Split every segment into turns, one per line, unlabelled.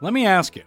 Let me ask you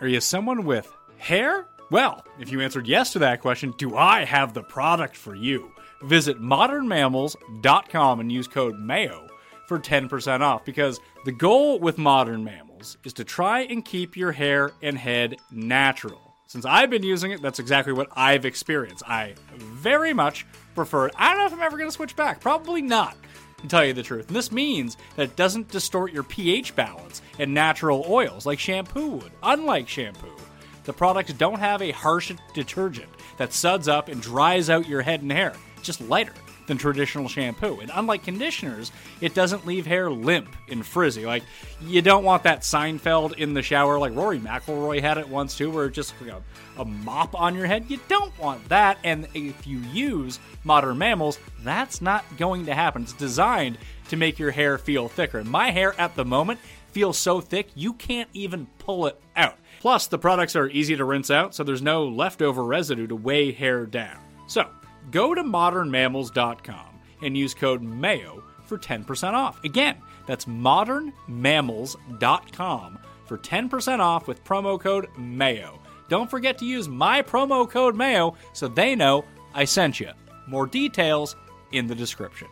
are you someone with hair? Well, if you answered yes to that question, do I have the product for you? Visit modernmammals.com and use code MAYO for 10% off because the goal with Modern Mammals is to try and keep your hair and head natural. Since I've been using it, that's exactly what I've experienced. I very much prefer it. I don't know if I'm ever going to switch back. Probably not, to tell you the truth. And this means that it doesn't distort your pH balance and natural oils like shampoo would. Unlike shampoo, the products don't have a harsh detergent that suds up and dries out your head and hair. It's just lighter than traditional shampoo. And unlike conditioners, it doesn't leave hair limp and frizzy. Like, you don't want that Seinfeld in the shower, like Rory McIlroy had it once too, where it's just a, a mop on your head. You don't want that. And if you use modern mammals, that's not going to happen. It's designed to make your hair feel thicker. My hair at the moment feels so thick, you can't even pull it out. Plus, the products are easy to rinse out, so there's no leftover residue to weigh hair down. So, go to modernmammals.com and use code MAYO for 10% off. Again, that's modernmammals.com for 10% off with promo code MAYO. Don't forget to use my promo code MAYO so they know I sent you. More details in the description.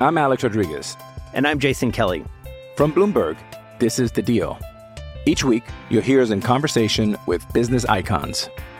I'm Alex Rodriguez.
And I'm Jason Kelly.
From Bloomberg, this is The Deal. Each week, you'll hear us in conversation with business icons.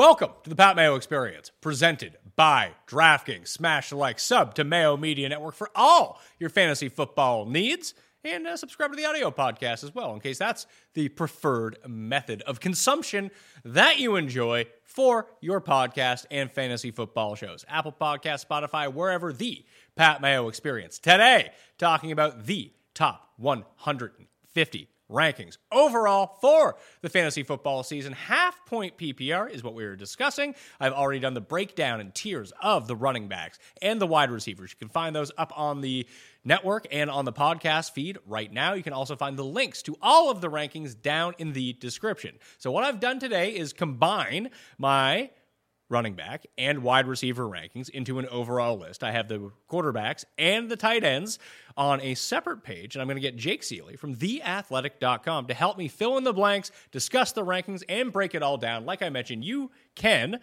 Welcome to the Pat Mayo Experience, presented by DraftKings. Smash the like, sub to Mayo Media Network for all your fantasy football needs, and uh, subscribe to the audio podcast as well, in case that's the preferred method of consumption that you enjoy for your podcast and fantasy football shows. Apple Podcast, Spotify, wherever the Pat Mayo Experience. Today, talking about the top 150 rankings overall for the fantasy football season. Half point PPR is what we were discussing. I've already done the breakdown and tiers of the running backs and the wide receivers. You can find those up on the network and on the podcast feed right now. You can also find the links to all of the rankings down in the description. So, what I've done today is combine my running back and wide receiver rankings into an overall list. I have the quarterbacks and the tight ends on a separate page, and I'm going to get Jake Ciely from theathletic.com to help me fill in the blanks, discuss the rankings, and break it all down. Like I mentioned, you can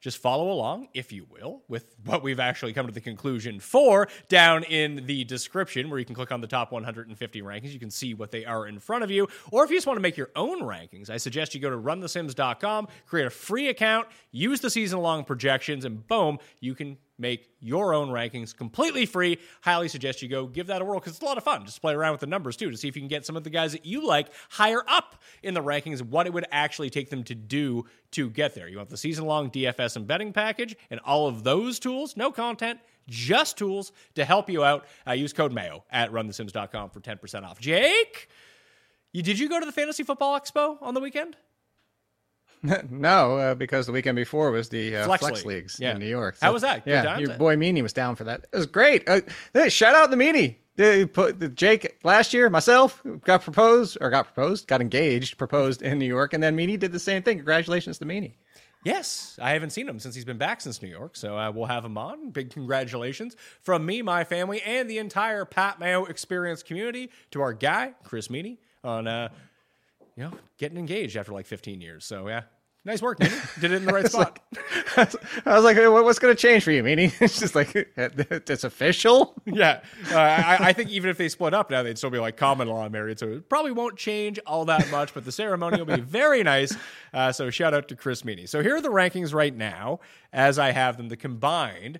just follow along, if you will, with what we've actually come to the conclusion for down in the description, where you can click on the top 150 rankings. You can see what they are in front of you. Or if you just want to make your own rankings, I suggest you go to runthesims.com, create a free account, use the season long projections, and boom, you can make your own rankings completely free. Highly suggest you go give that a whirl because it's a lot of fun. Just play around with the numbers too to see if you can get some of the guys that you like higher up in the rankings, what it would actually take them to do to get there. You want the season long DFS and betting package and all of those tools, no content. Just tools to help you out. Uh, use code MAYO at runthesims.com for 10% off. Jake, you, did you go to the Fantasy Football Expo on the weekend?
no, uh, because the weekend before was the uh,
Flex
Flex,
League.
Leagues
Yeah.
in New York.
How was that? Good
yeah, your boy Meaney was down for that. It was great. Uh, hey, shout out the Meaney. They put the Jake last year, myself got proposed or got proposed, got engaged, proposed in New York, and then Meaney did the same thing. Congratulations to Meaney.
Yes, I haven't seen him since he's been back since New York, so uh, we'll have him on. Big congratulations from me, my family, and the entire Pat Mayo Experience community to our guy Chris Meaney on, uh, you know, getting engaged after like 15 years. So yeah, nice work, Meaney. Did it in the right spot.
I was like, what's going to change for you, Meaney? It's just like it's official.
yeah, uh, I, I think even if they split up now, they'd still be like common law married, so it probably won't change all that much. But the ceremony will be very nice. Uh, so shout out to Chris Meaney. So here are the rankings right now, as I have them, the combined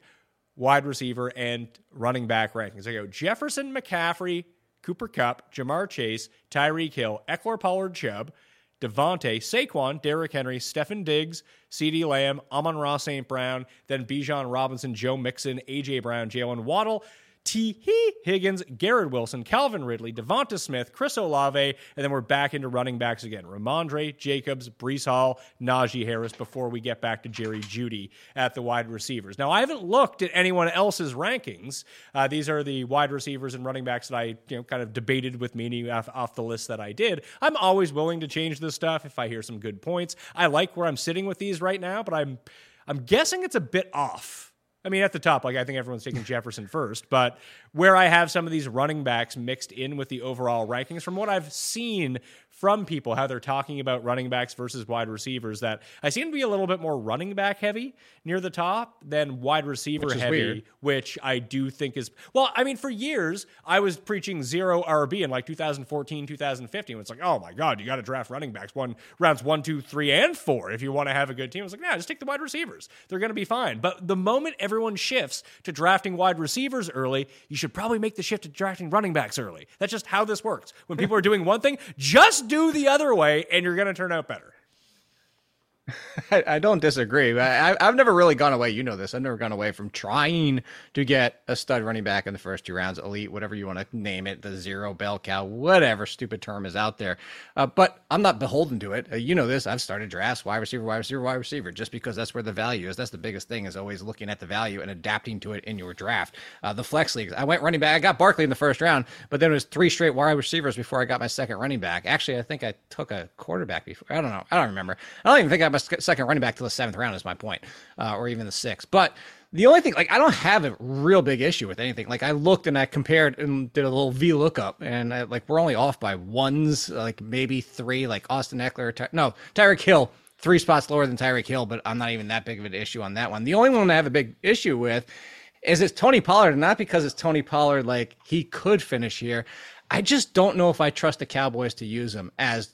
wide receiver and running back rankings. I go Jefferson, McCaffrey, Cooper Kupp, Ja'Marr Chase, Tyreek Hill, Ekeler, Pollard, Chubb, Davante, Saquon, Derrick Henry, Stefon Diggs, CeeDee Lamb, Amon-Ra St. Brown, then Bijan Robinson, Joe Mixon, A.J. Brown, Jaylen Waddle, Tee Higgins, Garrett Wilson, Calvin Ridley, DeVonta Smith, Chris Olave, and then we're back into running backs again. Rhamondre, Jacobs, Breece Hall, Najee Harris before we get back to Jerry Jeudy at the wide receivers. Now, I haven't looked at anyone else's rankings. Uh, these are the wide receivers and running backs that I you know kind of debated with Meaney off, off the list that I did. I'm always willing to change this stuff if I hear some good points. I like where I'm sitting with these right now, but I'm I'm guessing it's a bit off. I mean, at the top, like I think everyone's taking Jefferson first, but where I have some of these running backs mixed in with the overall rankings, from what I've seen from people, how they're talking about running backs versus wide receivers, that I seem to be a little bit more running back heavy near the top than wide receiver
Which
heavy,
weird.
which I do think is well. I mean, for years I was preaching zero RB in like 2014, 2015. It's like, oh my god, you got to draft running backs one rounds one, two, three, and four if you want to have a good team. I was like, nah, just take the wide receivers. They're going to be fine. But the moment everyone shifts to drafting wide receivers early, you should probably make the shift to drafting running backs early. That's just how this works. When people are doing one thing, just do the other way, and you're going to turn out better.
I, don't disagree. I, I've never really gone away. You know this. I've never gone away from trying to get a stud running back in the first two rounds, elite, whatever you want to name it, the zero bell cow, whatever stupid term is out there. Uh, but I'm not beholden to it. Uh, you know this. I've started drafts, wide receiver, wide receiver, wide receiver, just because that's where the value is. That's the biggest thing is always looking at the value and adapting to it in your draft. Uh, the flex leagues. I went running back. I got Barkley in the first round, but then it was three straight wide receivers before I got my second running back. Actually, I think I took a quarterback before. I don't know. I don't remember. I don't even think I got my second running back till the seventh round. Is my point, uh, or even the sixth. But the only thing, like, I don't have a real big issue with anything. Like, I looked and I compared and did a little V lookup, and I, like, we're only off by ones, like maybe three. Like Austin Ekeler, Ty- no, Tyreek Hill, three spots lower than Tyreek Hill, but I'm not even that big of an issue on that one. The only one I have a big issue with is it's Tony Pollard, not because it's Tony Pollard, like he could finish here. I just don't know if I trust the Cowboys to use him as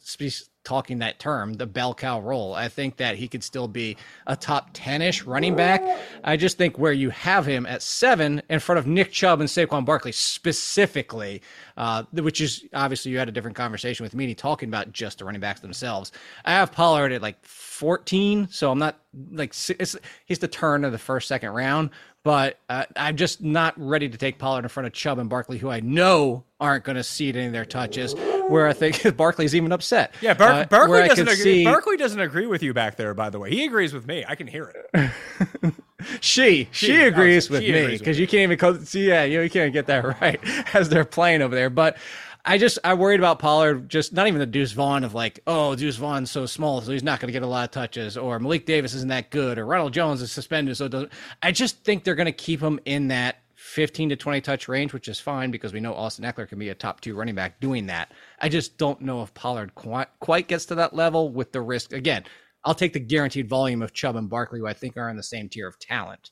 talking that term, the bell cow role. I think that he could still be a top 10 ish running back. I just think where you have him at seven in front of Nick Chubb and Saquon Barkley specifically, uh, which is obviously you had a different conversation with me talking about just the running backs themselves. I have Pollard at like 14, so I'm not like he's the turn of the first, second round, but uh, I'm just not ready to take Pollard in front of Chubb and Barkley, who I know aren't going to cede any of their touches. Where I think Barkley's even upset.
Yeah, Bar-
Uh,
Barkley doesn't agree.
see-
Barkley doesn't agree with you back there. By the way, he agrees with me. I can hear it.
She she,
She,
agrees with
she
me because you can't even co- see. Yeah, you, you can't get that right as they're playing over there. But I just I worried about Pollard. Just not even the Deuce Vaughn of like, oh, Deuce Vaughn's so small, so he's not going to get a lot of touches, or Malik Davis isn't that good, or Ronald Jones is suspended, so it doesn't. I just think they're going to keep him in that 15 to 20 touch range, which is fine because we know Austin Ekeler can be a top two running back doing that. I just don't know if Pollard quite, quite gets to that level with the risk. Again, I'll take the guaranteed volume of Chubb and Barkley, who I think are in the same tier of talent.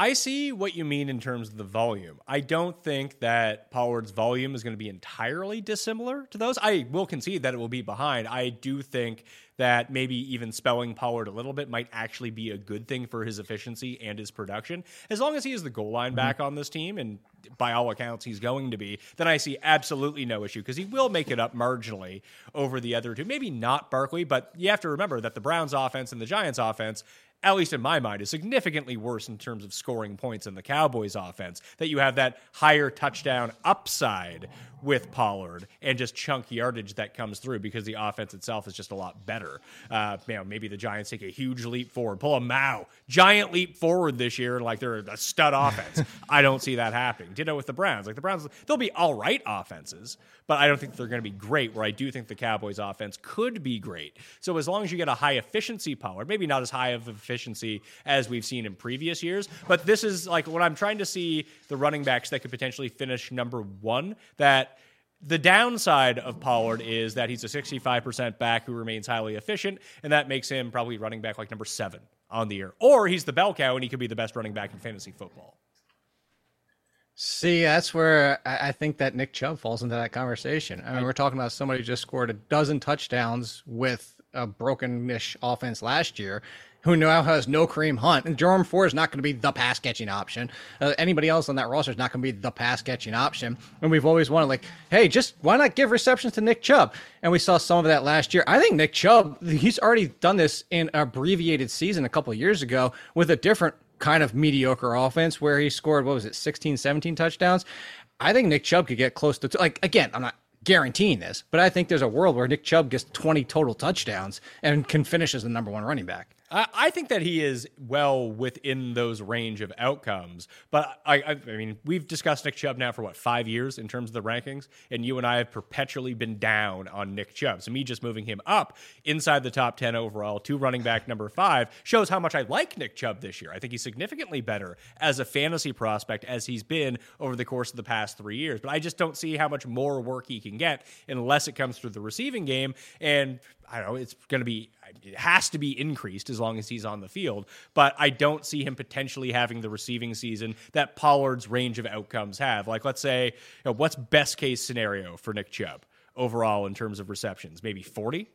I see what you mean in terms of the volume. I don't think that Pollard's volume is going to be entirely dissimilar to those. I will concede that it will be behind. I do think that maybe even spelling Pollard a little bit might actually be a good thing for his efficiency and his production. As long as he is the goal line back mm-hmm. on this team, and by all accounts he's going to be, then I see absolutely no issue because he will make it up marginally over the other two. Maybe not Barkley, but you have to remember that the Browns offense and the Giants offense at least in my mind, is significantly worse in terms of scoring points in the Cowboys offense. That you have that higher touchdown upside with Pollard and just chunk yardage that comes through because the offense itself is just a lot better. Uh, you know, maybe the Giants take a huge leap forward, pull a Mao, giant leap forward this year, like they're a stud offense. I don't see that happening. Ditto with the Browns. Like the Browns, they'll be all right offenses, but I don't think they're going to be great. Where I do think the Cowboys offense could be great. So as long as you get a high efficiency Pollard, maybe not as high of efficiency as we've seen in previous years, but this is like when I'm trying to see the running backs that could potentially finish number one. That the downside of Pollard is that he's a 65% back who remains highly efficient, and that makes him probably running back like number seven on the year. Or he's the bell cow and he could be the best running back in fantasy football.
See, that's where I think that Nick Chubb falls into that conversation. I mean, we're talking about somebody who just scored a dozen touchdowns with a broken-ish offense last year, who now has no Kareem Hunt, and Jerome Ford is not going to be the pass catching option. Uh, anybody else on that roster is not going to be the pass catching option. And we've always wanted, like, hey, just why not give receptions to Nick Chubb? And we saw some of that last year. I think Nick Chubb, he's already done this in an abbreviated season a couple years ago with a different kind of mediocre offense where he scored, what was it, 16, 17 touchdowns. I think Nick Chubb could get close to, like, again, I'm not guaranteeing this, but I think there's a world where Nick Chubb gets 20 total touchdowns and can finish as the number one running back.
I think that he is well within those range of outcomes. But I, I, I, mean, we've discussed Nick Chubb now for what five years in terms of the rankings, and you and I have perpetually been down on Nick Chubb. So me just moving him up inside the top ten overall to running back number five shows how much I like Nick Chubb this year. I think he's significantly better as a fantasy prospect as he's been over the course of the past three years. But I just don't see how much more work he can get unless it comes through the receiving game. And I don't know, it's going to be, it has to be increased as long as he's on the field. But I don't see him potentially having the receiving season that Pollard's range of outcomes have. Like, let's say, you know, what's best case scenario for Nick Chubb overall in terms of receptions? Maybe 40?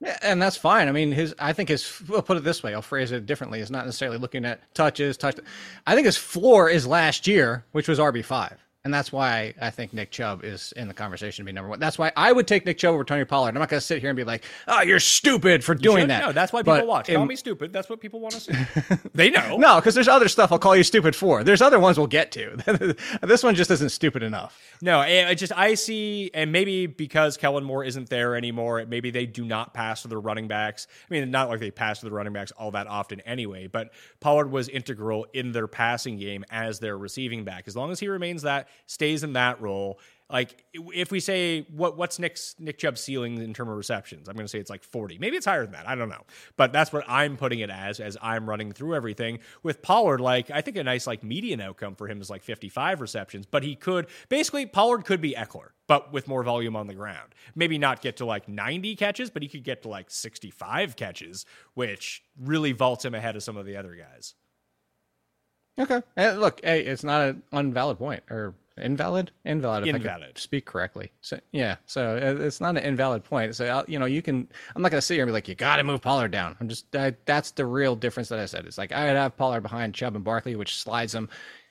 Yeah, and that's fine. I mean, his I think his we'll put it this way. I'll phrase it differently. It's not necessarily looking at touches, touch. I think his floor is last year, which was RB five. And that's why I think Nick Chubb is in the conversation to be number one. That's why I would take Nick Chubb over Tony Pollard. I'm not going to sit here and be like, "Oh, you're stupid for doing that."
No, that's why people but watch. In, Call me stupid. That's what people want to see. they know.
No, because there's other stuff I'll call you stupid for. There's other ones we'll get to. this one just isn't stupid enough.
No, I just I see, and maybe because Kellen Moore isn't there anymore, maybe they do not pass to their running backs. I mean, not like they pass to the running backs all that often anyway. But Pollard was integral in their passing game as their receiving back. As long as he remains that, stays in that role. Like if we say what what's Nick's Nick Chubb's ceiling in terms of receptions, I'm going to say it's like 40. Maybe it's higher than that. I don't know, but that's what I'm putting it as as I'm running through everything with Pollard. Like I think a nice like median outcome for him is like 55 receptions, but he could basically Pollard could be Ekeler, but with more volume on the ground. Maybe not get to like 90 catches, but he could get to like 65 catches, which really vaults him ahead of some of the other guys.
Okay. Look, hey, it's not an unvalid point or invalid? Invalid if invalid. I could speak correctly. So yeah so uh, it's not an invalid point. So uh, you know you can i'm not going to sit here and be like you got to move pollard down. I'm just I, that's the real difference that i said. It's like i would have pollard behind chubb and barkley which slides them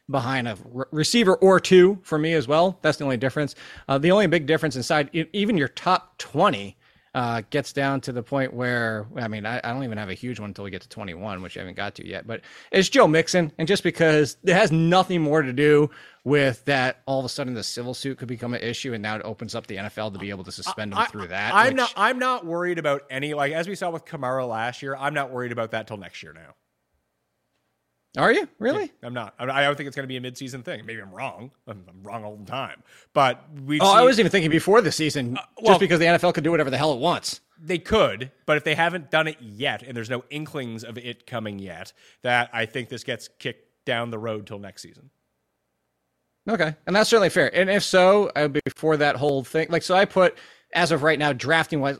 behind a re- receiver or two for me as well. That's the only difference. Uh, the only big difference inside even your top 20 uh, gets down to the point where I mean I, I, don't even have a huge one until we get to 21, which I haven't got to yet. But it's Joe Mixon, and just because it has nothing more to do with that, all of a sudden the civil suit could become an issue, and now it opens up the NFL to be able to suspend them I, through that.
I'm which... not I'm not worried about any like as we saw with Kamara last year. I'm not worried about that till next year now.
Are you really?
I'm not. I don't think it's going to be a midseason thing. Maybe I'm wrong. I'm, I'm wrong all the time. But we.
Oh, seen, I was even thinking before the season, uh, well, just because the NFL could do whatever the hell it wants.
They could, but if they haven't done it yet, and there's no inklings of it coming yet, that I think this gets kicked down the road till next season.
Okay, and that's certainly fair. And if so, uh, before that whole thing, like so, I put as of right now, drafting wise,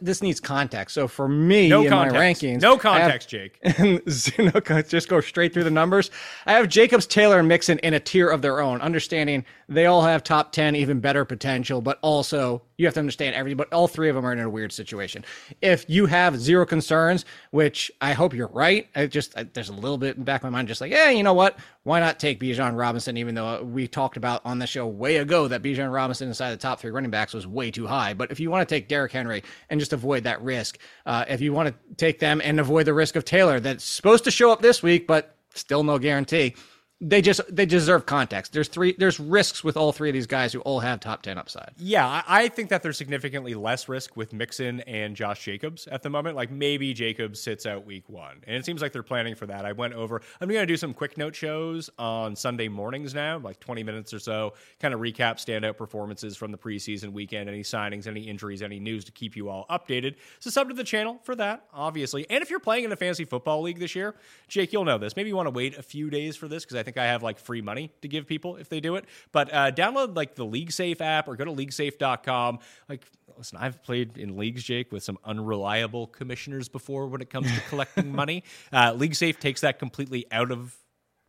this needs context. So for me no in context. my rankings,
no context, have,
Jake. no, just go straight through the numbers. I have Jacobs, Taylor, and Mixon in a tier of their own, understanding they all have top ten, even better potential, but also you have to understand everything. But all three of them are in a weird situation. If you have zero concerns, which I hope you're right, I just I, there's a little bit in the back of my mind, just like, yeah, you know what? Why not take Bijan Robinson? Even though we talked about on the show way ago that Bijan Robinson inside the top three running backs was way too high. But if you want to take Derrick Henry and just avoid that risk, uh, if you want to take them and avoid the risk of Taylor, that's supposed to show up this week, but still no guarantee they just they deserve context. There's three there's risks with all three of these guys who all have top ten upside.
Yeah, I think that there's significantly less risk with Mixon and Josh Jacobs at the moment. Like maybe Jacobs sits out week one, and it seems like they're planning for that. I went over. I'm to do some quick note shows on Sunday mornings now, like 20 minutes or so, kind of recap standout performances from the preseason weekend, any signings, any injuries, any news to keep you all updated. So sub to the channel for that, obviously. And if you're playing in a fantasy football league this year, Jake, you'll know this. Maybe you want to wait a few days for this because I think think I have like free money to give people if they do it. But uh, download like the LeagueSafe app or go to leaguesafe.com. Like, listen, I've played in leagues, Jake, with some unreliable commissioners before when it comes to collecting money. Uh, LeagueSafe takes that completely out of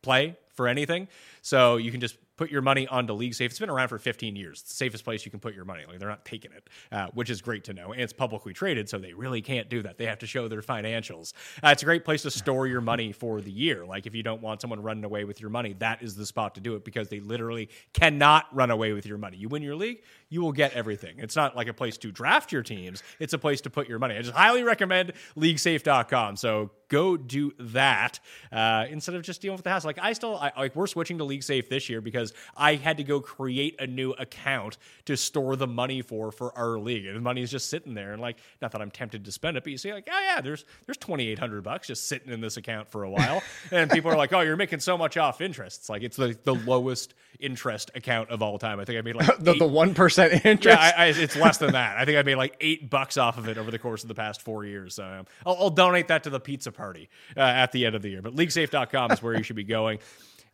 play for anything. So you can just
put your money onto LeagueSafe. It's been around for 15 years. It's the safest place you can put your money. Like they're not taking it, uh, which is great to know. And it's publicly traded, so they really can't do that. They have to show their financials. Uh, it's a great place to store your money for the year. Like if you don't want someone running away with your money, that is the spot to do it because they literally cannot run away with your money. You win your league, you will get everything. It's not like a place to draft your teams. It's a place to put your money. I just highly recommend LeagueSafe.com. So go do that uh, instead of just dealing with the hassle. Like I still I, like we're switching to LeagueSafe this year because I had to go create a new account to store the money for for our league, and the money is just sitting there. And like, not that I'm tempted to spend it, but you see, like, oh yeah, there's there's 2,800 bucks just sitting in this account for a while, and people are like, oh, you're making so much off interest. It's like it's the the lowest interest account of all time. I think I made like
the one percent interest.
Yeah, I, I, it's less than that. I think I made like eight bucks off of it over the course of the past four years. So um, I'll, I'll donate that to the pizza party uh, at the end of the year. But LeagueSafe.com is where you should be going.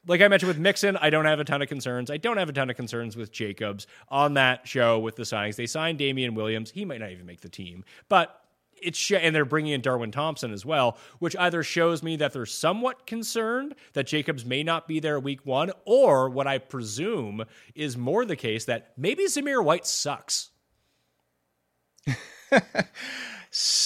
Like I mentioned with Mixon, I don't have a ton of concerns. I don't have a ton of concerns with Jacobs on that show with the signings. They signed Damien Williams. He might not even make the team, but it's sh- and they're bringing in Darwin Thompson as well, which either shows me that they're somewhat concerned that Jacobs may not be there week one, or what I presume is more the case that maybe Zamir White sucks.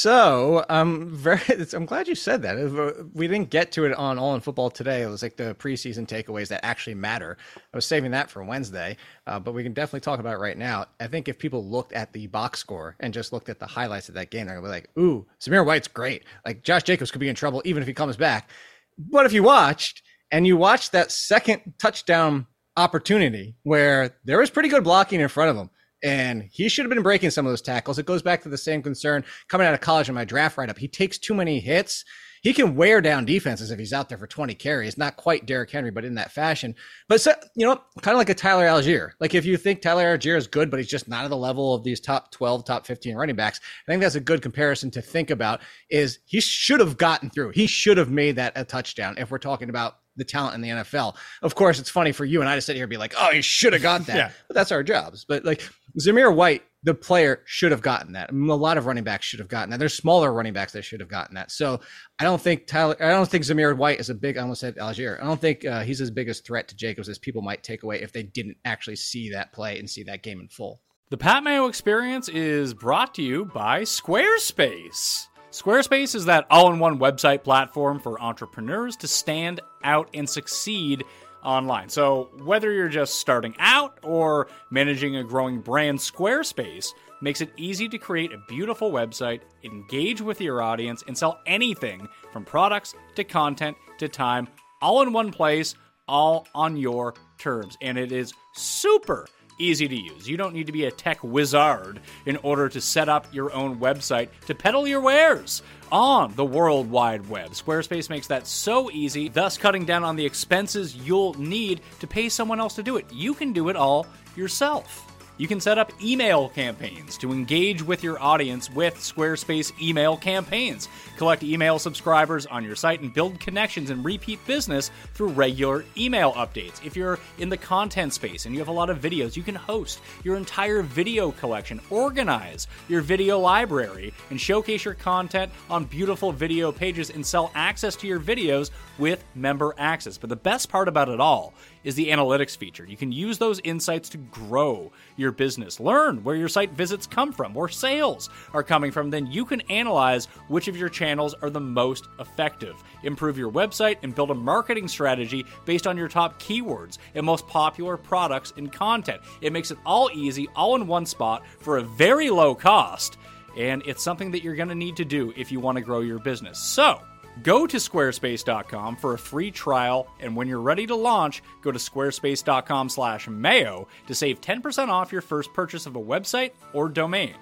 So I'm very. I'm glad you said that. We didn't get to it on All in Football today. It was like the preseason takeaways that actually matter. I was saving that for Wednesday, uh, but we can definitely talk about it right now. I think if people looked at the box score and just looked at the highlights of that game, they're gonna be like, "Ooh, Zamir White's great. Like Josh Jacobs could be in trouble even if he comes back." But if you watched and you watched that second touchdown opportunity where there was pretty good blocking in front of him and he should have been breaking some of those tackles. It goes back to the same concern coming out of college in my draft write up. He takes too many hits. He can wear down defenses if he's out there for 20 carries. Not quite Derrick Henry, but in that fashion. But, so, you know, kind of like a Tyler Allgeier. Like if you think Tyler Allgeier is good, but he's just not at the level of these top 12, top 15 running backs, I think that's a good comparison to think about is he should have gotten through. He should have made that a touchdown if we're talking about the talent in the NFL. Of course, it's funny for you and I to sit here and be like, oh, he should have got that. yeah. But that's our jobs. But like Zamir White, the player should have gotten that. I mean, a lot of running backs should have gotten that. There's smaller running backs that should have gotten that. So I don't think Tyler, I don't think Zamir White is a big, I almost said Allgeier. I don't think uh, he's as big a threat to Jacobs as people might take away if they didn't actually see that play and see that game in full.
The Pat Mayo experience is brought to you by Squarespace. Squarespace is that all in one website platform for entrepreneurs to stand out and succeed online. So, whether you're just starting out or managing a growing brand, Squarespace makes it easy to create a beautiful website, engage with your audience, and sell anything from products to content to time, all in one place, all on your terms. And it is super easy to use. You don't need to be a tech wizard in order to set up your own website to peddle your wares on the World Wide Web. Squarespace makes that so easy, thus cutting down on the expenses you'll need to pay someone else to do it. You can do it all yourself. You can set up email campaigns to engage with your audience with Squarespace email campaigns. Collect email subscribers on your site and build connections and repeat business through regular email updates. If you're in the content space and you have a lot of videos, you can host your entire video collection, organize your video library, and showcase your content on beautiful video pages and sell access to your videos with member access. But the best part about it all is the analytics feature. You can use those insights to grow your business, learn where your site visits come from, where sales are coming from. Then you can analyze which of your channels are the most effective, improve your website, and build a marketing strategy based on your top keywords and most popular products and content. It makes it all easy, all in one spot for a very low cost. And it's something that you're going to need to do if you want to grow your business. So, Go to squarespace.com for a free trial, and when you're ready to launch, go to squarespace.com/mayo to save 10% off your first purchase of a website or domain.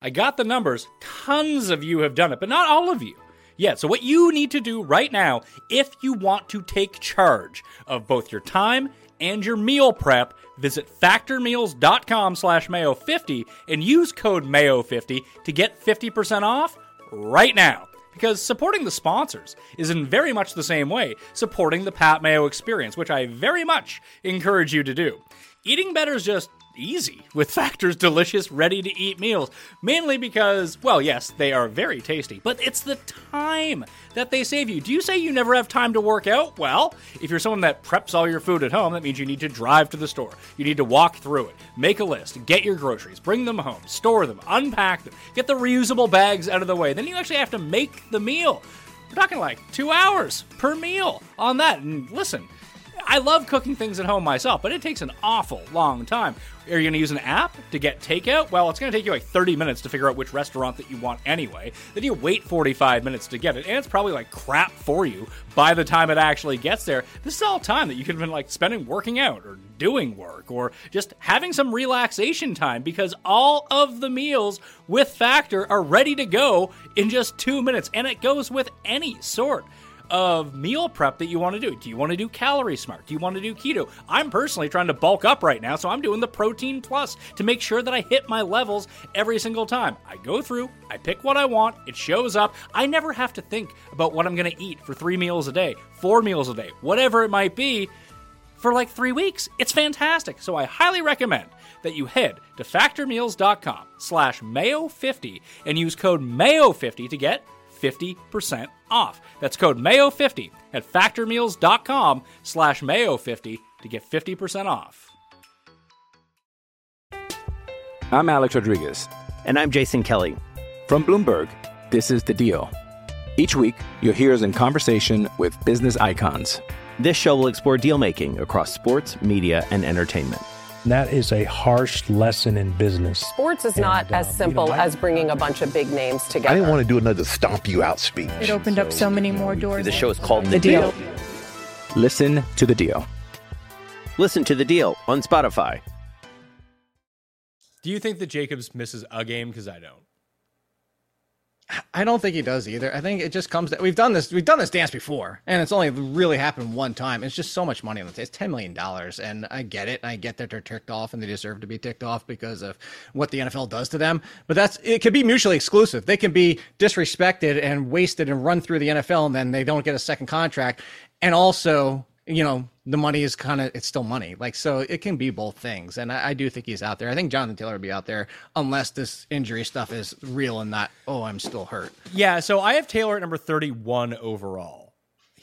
I got the numbers. Tons of you have done it, but not all of you. Yeah, so what you need to do right now if you want to take charge of both your time and your meal prep, visit factormeals.com slash mayo50 and use code mayo50 to get 50% off right now because supporting the sponsors is in very much the same way supporting the Pat Mayo experience, which I very much encourage you to do. Eating better is just
easy with Factor's delicious, ready to eat meals. Mainly because, well, yes, they are very tasty, but it's the time that they save you. Do you say you never have time to work out? Well, if you're someone that preps all your food at home, that means you need to drive to the store. You need to walk through it, make a list, get your groceries, bring them home, store them, unpack them, get the reusable bags out of the way. Then you actually have to make the meal. We're talking like two hours per meal on that. And listen, I love cooking things at home myself, but it takes an awful long time. Are you going to use an app to get takeout? Well, it's going to take you like 30 minutes to figure out which restaurant that you want anyway. Then you wait 45 minutes to get it, and it's probably like crap for you by the time it actually gets there. This is all time that you could have been like spending working out or doing work or just having some relaxation time because all of the meals with Factor are ready to go in just two minutes, and it goes with any sort of meal prep that you want to do. Do you want to do calorie smart? Do you want to do keto? I'm personally trying to bulk up right now, so I'm doing the protein plus to make sure that I hit my levels every single time. I go through, I pick what I want, it shows up. I never have to think about what I'm going to eat for 3 meals a day, 4 meals a day, whatever it might be for like 3 weeks. It's fantastic. So I highly recommend that you head to factormeals.com slash mayo50 and use code mayo50 to get 50% off. That's code MAYO50 at factormeals.com slash MAYO50 to get 50% off.
I'm Alex Rodriguez.
And I'm Jason Kelly.
From Bloomberg, this is The Deal. Each week, you'll hear us in conversation with business icons.
This show will explore deal making across sports, media, and entertainment.
That is a harsh lesson in business.
Sports is not
And,
as simple
you know, I-
as bringing a bunch of big names together.
I didn't want to do another stomp you out speech.
It opened up so many more doors.
The show is called
The
The
Deal.
Deal.
Listen to The Deal.
Listen to The Deal on Spotify.
Do you think that Jacobs misses a game? Because I don't.
I don't think he does either. I think it just comes that we've done this we've done this dance before, and it's only really happened one time. It's just so much money on the table. It's ten million dollars, and I get it. I get that they're ticked off, and they deserve to be ticked off because of what the NFL does to them. But that's it. Can be mutually exclusive. They can be disrespected and wasted and run through the NFL, and then they don't get a second contract. And also, you know, the money is kind of it's still money. Like so, it can be both things. And I, I do think he's out there. I think Jonathan Taylor would be out there unless this injury stuff is real and not. Oh, I'm still hurt.
Yeah, so I have Taylor at number 31 overall.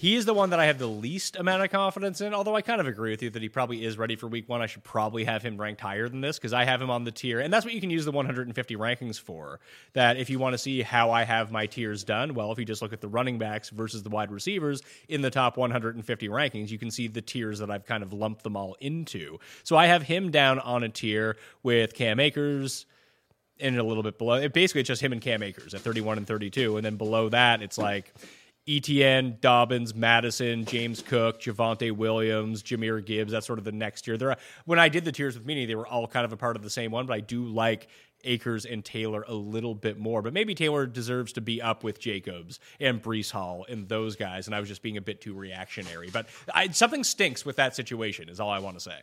He is the one that I have the least amount of confidence in, although I kind of agree with you that he probably is ready for week one. I should probably have him ranked higher than this because I have him on the tier. And that's what you can use the 150 rankings for. That if you want to see how I have my tiers done, well, if you just look at the running backs versus the wide receivers in the top 150 rankings, you can see the tiers that I've kind of lumped them all into. So I have him down on a tier with Cam Akers, and a little bit below. It basically it's just him and Cam Akers at 31 and 32, and then below that it's like ETN, Dobbins, Mattison, James Cook, Javonte Williams, Jahmyr Gibbs. That's sort of the next tier. When I did the tiers with Meaney, they were all kind of a part of the same one, but I do like Akers and Taylor a little bit more. But maybe Taylor deserves to be up with Jacobs and Breece Hall and those guys. And I was just being a bit too reactionary. But I, something stinks with that situation. Is all I want to say.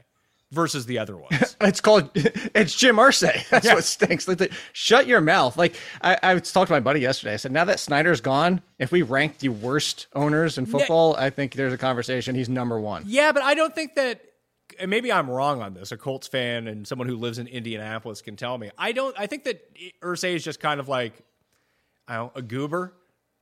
Versus the other ones.
It's called it's Jim Irsay. That's what stinks. Like, shut your mouth. Like I, I talked to my buddy yesterday. I said, now that Snyder's gone, if we rank the worst owners in football, I think there's a conversation. He's number one.
Yeah, but I don't think that. And maybe I'm wrong on this. A Colts fan and someone who lives in Indianapolis can tell me. I don't. I think that Irsay is just kind of like, I don't a goober.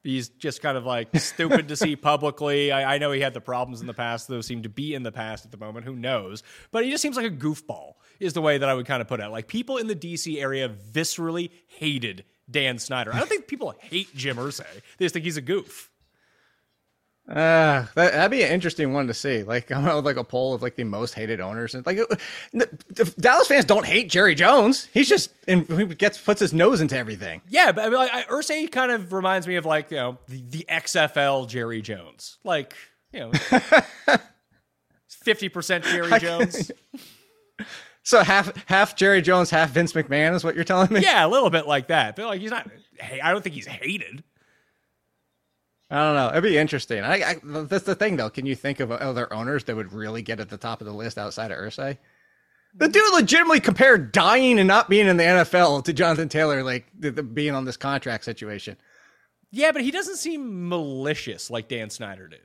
He's just kind of like stupid to see publicly. I, I know he had the problems in the past; those seem to be in the past at the moment. Who knows? But he just seems like a goofball. Is the way that I would kind of put it. Like people in the DC area viscerally hated Dan Snyder. I don't think people hate Jim Irsay. They just think he's a goof.
Uh, that, that'd be an interesting one to see. Like, I don't know, like a poll of like the most hated owners. And like, uh, the Dallas fans don't hate Jerry Jones. He's just and he gets puts his nose into everything.
Yeah, but I mean, like, I- Irsay kind of reminds me of like you know the, the XFL Jerry Jones, like you know, fifty percent Jerry Jones.
So half half Jerry Jones, half Vince McMahon is what you're telling me.
Yeah, a little bit like that. But like he's not. Hey, I don't think he's hated.
I don't know. It'd be interesting. I, I, that's the thing, though. Can you think of other owners that would really get at the top of the list outside of Irsay? The mm. dude legitimately compared dying and not being in the NFL to Jonathan Taylor, like the, the, being on this contract situation.
Yeah, but he doesn't seem malicious like Dan Snyder did.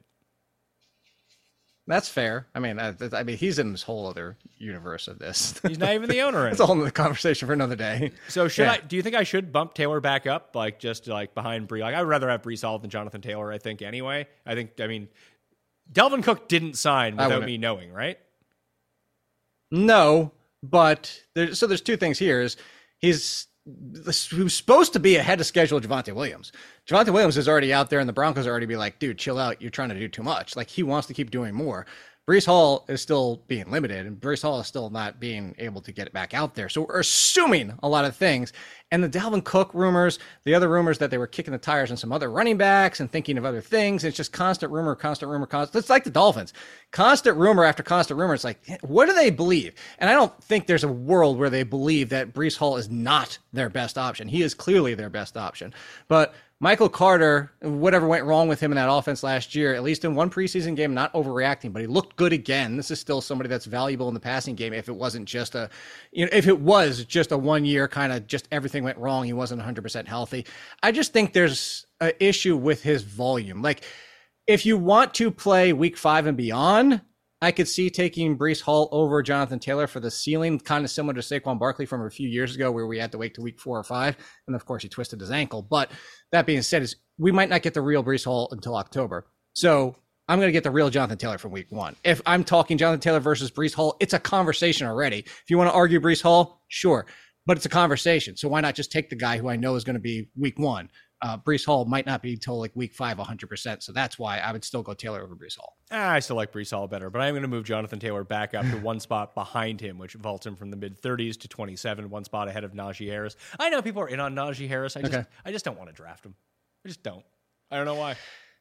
That's fair. I mean, I, I mean, he's in this whole other universe of this.
He's not even the owner.
It's a whole other conversation for another day.
So should
Yeah.
I? Do you think I should bump Taylor back up, like just like behind Bree? Like I'd rather have Breece Hall than Jonathan Taylor. I think anyway. I think. I mean, Dalvin Cook didn't sign without me knowing, right?
No, but there, so there's two things here. Is he's was supposed to be ahead of schedule Javonte Williams. Javonte Williams is already out there, and the Broncos are already be like, dude, chill out. You're trying to do too much. Like he wants to keep doing more. Breece Hall is still being limited, and Breece Hall is still not being able to get it back out there. So we're assuming a lot of things. And the Dalvin Cook rumors, the other rumors that they were kicking the tires on some other running backs and thinking of other things. It's just constant rumor, constant rumor, constant. It's like the Dolphins, constant rumor after constant rumor. It's like, what do they believe? And I don't think there's a world where they believe that Breece Hall is not their best option. He is clearly their best option. But Michael Carter, whatever went wrong with him in that offense last year, at least in one preseason game, not overreacting, but he looked good again. This is still somebody that's valuable in the passing game. If it wasn't just a, you know, if it was just a one year kind of just everything went wrong, he wasn't 100% healthy. I just think there's an issue with his volume. Like, if you want to play week five and beyond, I could see taking Breece Hall over Jonathan Taylor for the ceiling, kind of similar to Saquon Barkley from a few years ago, where we had to wait to week four or five, and of course he twisted his ankle. But that being said, is we might not get the real Breece Hall until October. So I'm going to get the real Jonathan Taylor from week one. If I'm talking Jonathan Taylor versus Breece Hall, it's a conversation already. If you want to argue Breece Hall, sure, but it's a conversation. So why not just take the guy who I know is going to be week one? Uh, Breece Hall might not be until like week five, 100%. So that's why I would still go Taylor over Breece Hall.
Ah, I still like Breece Hall better, but I'm going to move Jonathan Taylor back up to one spot behind him, which vaults him from the mid 30s to 27, one spot ahead of Najee Harris. I know people are in on Najee Harris. I just,
Okay.
I just don't want to draft him. I just don't. I don't know why.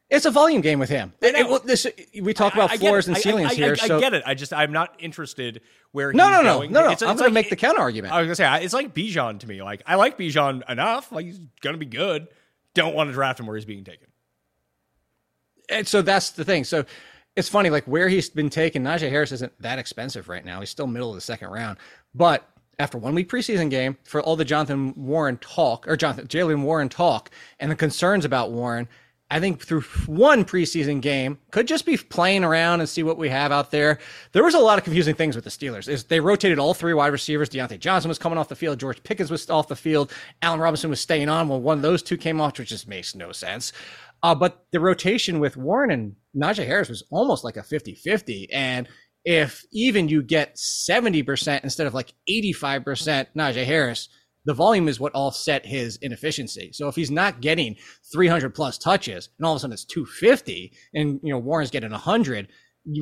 It's a volume game with him. It- it- this, we talk about
I- I
floors and ceilings
I,
here.
I,
so
I get it. I just I'm not interested where
No,
he's
no, no,
going.
no, no.
It's-
I'm going to make the counter argument.
I was gonna say it's like Bijan to me. Like I like Bijan enough. Like he's gonna be good. Don't want to draft him where he's being taken.
and so that's the thing. So it's funny, like where he's been taken. Najee Harris isn't that expensive right now. He's still middle of the second round, but after one week preseason game, for all the Jonathan Warren talk or Jonathan Jaylen Warren talk and the concerns about Warren, I think through one preseason game could just be playing around and see what we have out there. There was a lot of confusing things with the Steelers. Is they rotated all three wide receivers. Diontae Johnson was coming off the field. George Pickens was off the field. Allen Robinson was staying on. Well, one of those two came off, which just makes no sense. Uh, but the rotation with Warren and Najee Harris was almost like a 50 50. And if even you get 70% instead of like 85% Najee Harris, the volume is what offset his inefficiency. So if he's not getting 300 plus touches and all of a sudden it's 250 and you know Warren's getting 100,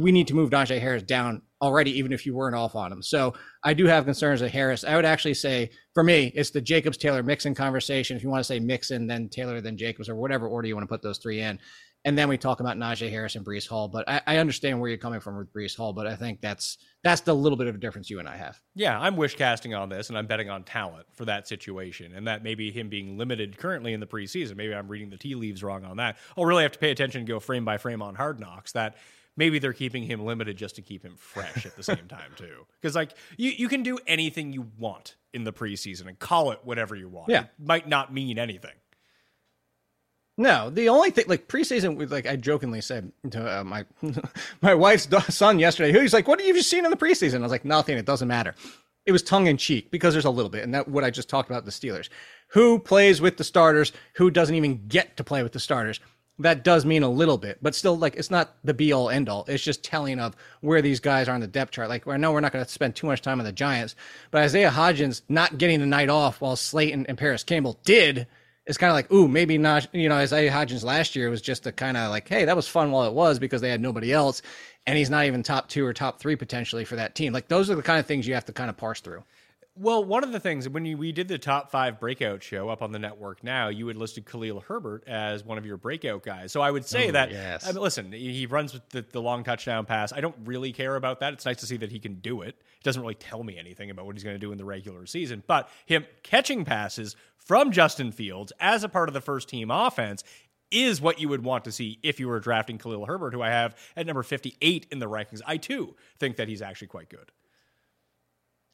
we need to move Najee Harris down already, even if you weren't off on him. So I do have concerns with Harris. I would actually say for me, it's the Jacobs Taylor Mixon conversation. If you want to say Mixon, then Taylor, then Jacobs, or whatever order you want to put those three in. And then we talk about Najee Harris and Breece Hall. But I, I understand where you're coming from with Breece Hall, but I think that's that's the little bit of a difference you and I have.
Yeah, I'm wish casting on this, and I'm betting on talent for that situation, and that maybe him being limited currently in the preseason. Maybe I'm reading the tea leaves wrong on that. I'll really have to pay attention and go frame by frame on Hard Knocks. That maybe they're keeping him limited just to keep him fresh at the same time too. Because like you, you can do anything you want in the preseason and call it whatever you want.
Yeah.
It might not mean anything.
No, the only thing like preseason, we like I jokingly said to uh, my my wife's son yesterday, who's like, "What have you seen in the preseason?" I was like, "Nothing. It doesn't matter." It was tongue in cheek because there's a little bit, and that what I just talked about the Steelers, who plays with the starters, who doesn't even get to play with the starters. That does mean a little bit, but still, like it's not the be all end all. It's just telling of where these guys are on the depth chart. Like I know we're not going to spend too much time on the Giants, but Isaiah Hodgins not getting the night off while Slayton and Parris Campbell did it's kind of like, ooh, maybe not. You know, Isaiah Hodgins last year was just a kind of like, hey, that was fun while it was because they had nobody else, and he's not even top two or top three potentially for that team. Like those are the kind of things you have to kind of parse through.
Well, one of the things when you, we did the top five breakout show up on the network now, you had listed Khalil Herbert as one of your breakout guys. So I would say mm, that,
yes.
I mean, listen, he he runs with the, the long touchdown pass. I don't really care about that. It's nice to see that he can do it. It doesn't really tell me anything about what he's going to do in the regular season. But him catching passes from Justin Fields as a part of the first team offense is what you would want to see if you were drafting Khalil Herbert, who I have at number 58 in the rankings. I too think that he's actually quite good.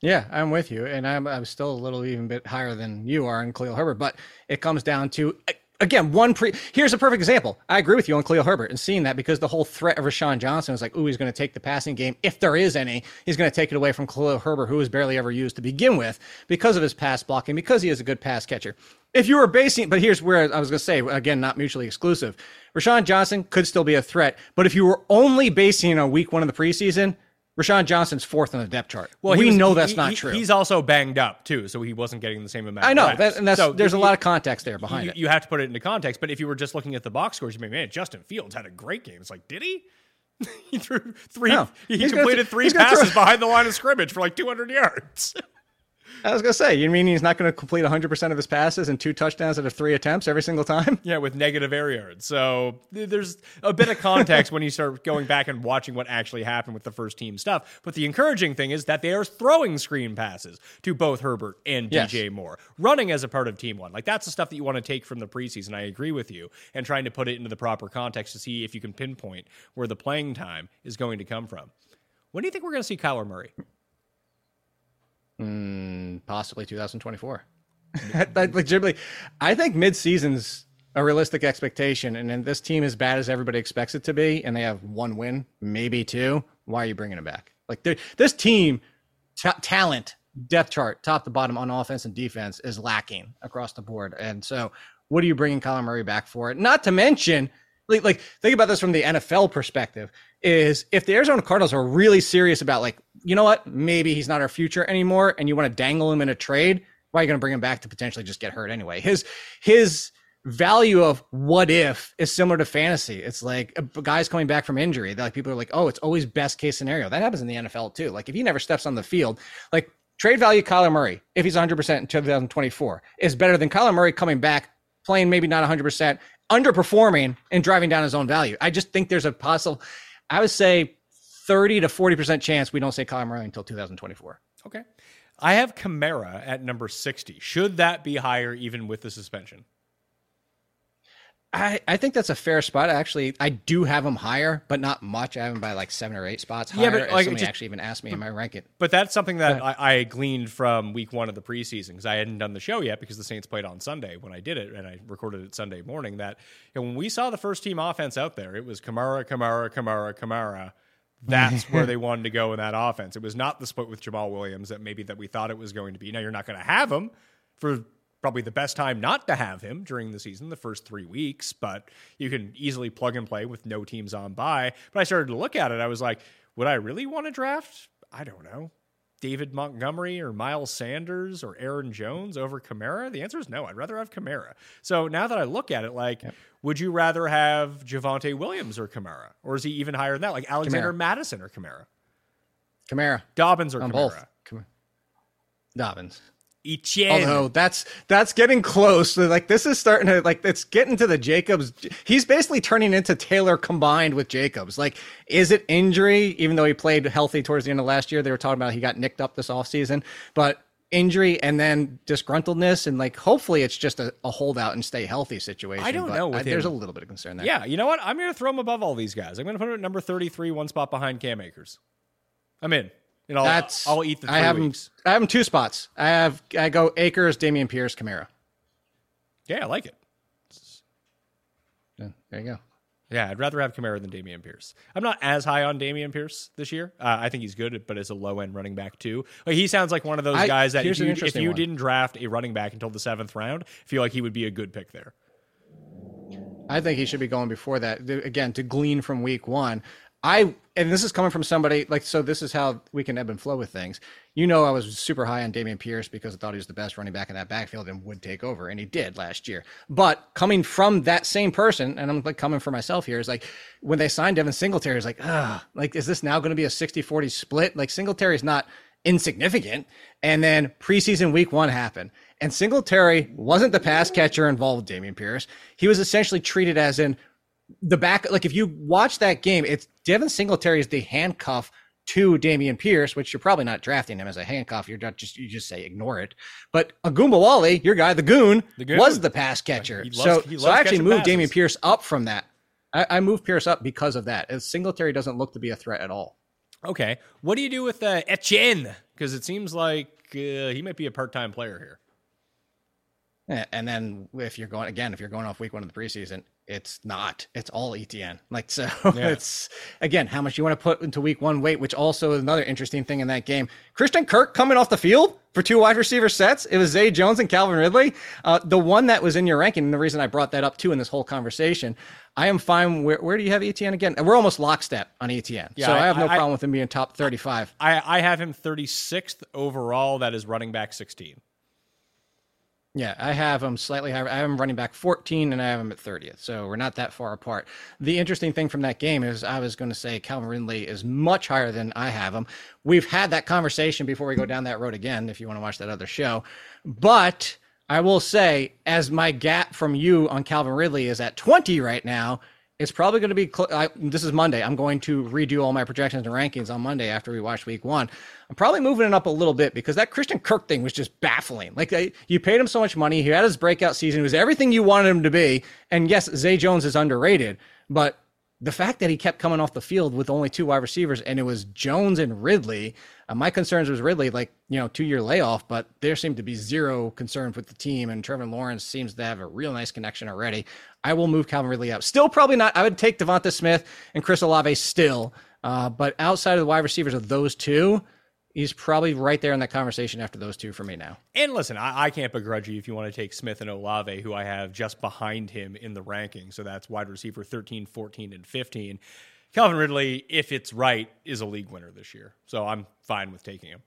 Yeah, I'm with you, and I'm I'm still a little even bit higher than you are in Khalil Herbert, but it comes down to again, one pre. Here's a perfect example. I agree with you on Khalil Herbert and seeing that because the whole threat of Roschon Johnson was like, ooh, he's going to take the passing game. If there is any, he's going to take it away from Khalil Herbert, who was barely ever used to begin with because of his pass blocking, because he is a good pass catcher. If you were basing, but here's where I was going to say, again, not mutually exclusive. Roschon Johnson could still be a threat, but if you were only basing on week one of the preseason, Roschon Johnson's fourth on the depth chart. Well, we was, know that's
he,
not
he,
true.
He's also banged up too, so he wasn't getting the same amount.
Of I know, that, and that's so there's a lot of context there behind
you,
it.
You have to put it into context. But if you were just looking at the box scores, you mean, man, Justin Fields had a great game. It's like, did he? he threw three. No. He completed three passes behind the line of scrimmage for like 200 yards.
I was gonna say, you mean he's not going to complete 100 percent of his passes and two touchdowns out of three attempts every single time?
Yeah, with negative air yards. So there's a bit of context when you start going back and watching what actually happened with the first team stuff. But the encouraging thing is that they are throwing screen passes to both Herbert and yes. DJ Moore, running as a part of Team One. Like that's the stuff that you want to take from the preseason. I agree with you, and trying to put it into the proper context to see if you can pinpoint where the playing time is going to come from. When do you think we're going to see Kyler Murray?
Mm, possibly 2024. legitimately, I think mid-season's a realistic expectation, and then this team as bad as everybody expects it to be, and they have one win, maybe two. Why are you bringing it back? Like this team, t- talent, depth chart, top to bottom on offense and defense is lacking across the board, and so what are you bringing Kyler Murray back for? Not to mention like, like think about this from the NFL perspective is if the Arizona Cardinals are really serious about like, you know what, maybe he's not our future anymore and you want to dangle him in a trade, why are you going to bring him back to potentially just get hurt anyway? His his value of what if is similar to fantasy. It's like uh, a guys coming back from injury. Like people are like, oh, it's always best case scenario. That happens in the NFL too. Like if he never steps on the field, like trade value Kyler Murray, if he's 100% in 2024, is better than Kyler Murray coming back playing maybe not 100% underperforming and driving down his own value. I just think there's a possible, I would say 30 to 40% chance we don't say Kyler Murray until 2024.
Okay. I have Kamara at number 60. Should that be higher even with the suspension?
I, I think that's a fair spot. Actually, I do have him higher, but not much. I have him by like seven or eight spots higher. Yeah, but like, somebody just, actually even asked me, "Am I ranking?"
But that's something that I, I, gleaned from week one of the preseason because I hadn't done the show yet because the Saints played on Sunday when I did it, and I recorded it Sunday morning. That you know, when we saw the first team offense out there, it was Kamara, Kamara, Kamara, Kamara. That's where they wanted to go in that offense. It was not the split with Jamaal Williams that maybe that we thought it was going to be. Now you're not going to have him for probably the best time not to have him during the season, the first three weeks, but you can easily plug and play with no teams on by. But I started to look at it. I was like, would I really want to draft? I don't know. David Montgomery or Miles Sanders or Aaron Jones over Kamara? The answer is no. I'd rather have Kamara. So now that I look at it, like, yep. would you rather have Javonte Williams or Kamara? Or is he even higher than that? Like Alexander Kamara. Mattison or Kamara?
Kamara.
Dobbins or I'm Kamara?
Both. Dobbins.
Etienne.
Oh, Although that's that's getting close. Like this is starting to like it's getting to the Jacobs. He's basically turning into Taylor combined with Jacobs. Like, is it injury? Even though he played healthy towards the end of last year, they were talking about he got nicked up this offseason. But injury and then disgruntledness and like hopefully it's just a, a holdout and stay healthy situation.
I don't know.
I, there's a little bit of concern there.
Yeah, you know what? I'm going to throw him above all these guys. I'm going to put him at number 33, one spot behind Cam Akers. I'm in. You know, That's I'll, I'll eat the. I
have
weeks.
Him, I have him two spots. I have I go Akers, Dameon Pierce, Kamara.
Yeah, I like it.
Yeah, there you go.
Yeah, I'd rather have Kamara than Dameon Pierce. I'm not as high on Dameon Pierce this year. Uh, I think he's good, but as a low end running back too. Like, he sounds like one of those I, guys that if you, if you didn't draft a running back until the seventh round, feel like he would be a good pick there.
I think he should be going before that. Again, to glean from week one, I and this is coming from somebody like so this is how we can ebb and flow with things. You know I was super high on Dameon Pierce because I thought he was the best running back in that backfield and would take over and he did last year. But coming from that same person and I'm like coming for myself here is like when they signed Devin Singletary is like ah like is this now going to be a 60-40 split? Like Singletary is not insignificant and then preseason week 1 happened and Singletary wasn't the pass catcher involved with Dameon Pierce. He was essentially treated as in the back, like if you watch that game, it's Devin Singletary is the handcuff to Dameon Pierce, which you're probably not drafting him as a handcuff. You're not just you just say ignore it. But Ogunbowale, your guy, the goon, the goon. was the pass catcher. Loves, so so I actually moved passes. Dameon Pierce up from that. I, I, moved Pierce up because of that. As Singletary doesn't look to be a threat at all.
Okay, what do you do with uh, Etienne? Because it seems like uh, he might be a part time player here.
And then if you're going again, if you're going off week one of the preseason, it's not. It's all Etienne. Like so, yeah. it's again how much you want to put into week one weight, which also is another interesting thing in that game. Christian Kirk coming off the field for two wide receiver sets. It was Zay Jones and Calvin Ridley. Uh, the one that was in your ranking, and the reason I brought that up too in this whole conversation, I am fine. Where, where do you have Etienne again? We're almost lockstep on Etienne, yeah, so I, I have no I, problem with him being top thirty-five.
I, I have him thirty-sixth overall. That is running back sixteen.
Yeah, I have him slightly higher. I have him running back 14 and I have him at 30th. So we're not that far apart. The interesting thing from that game is I was going to say Calvin Ridley is much higher than I have him. We've had that conversation before we go down that road again, if you want to watch that other show. But I will say, as my gap from you on Calvin Ridley is at 20 right now, it's probably going to be. Cl- I, this is Monday. I'm going to redo all my projections and rankings on Monday after we watch Week One. I'm probably moving it up a little bit because that Christian Kirk thing was just baffling. Like you paid him so much money, he had his breakout season, it was everything you wanted him to be. And yes, Zay Jones is underrated, but the fact that he kept coming off the field with only two wide receivers and it was Jones and Ridley. Uh, my concerns was Ridley, like, you know, two year layoff, but there seemed to be zero concern with the team. And Trevor Lawrence seems to have a real nice connection already. I will move Calvin Ridley up. Still, probably not. I would take DeVonta Smith and Chris Olave still. Uh, but outside of the wide receivers of those two, he's probably right there in that conversation after those two for me now.
And listen, I, I, can't begrudge you if you want to take Smith and Olave, who I have just behind him in the ranking. So that's wide receiver 13, 14, and 15. Calvin Ridley, if it's right, is a league winner this year. So I'm fine with taking him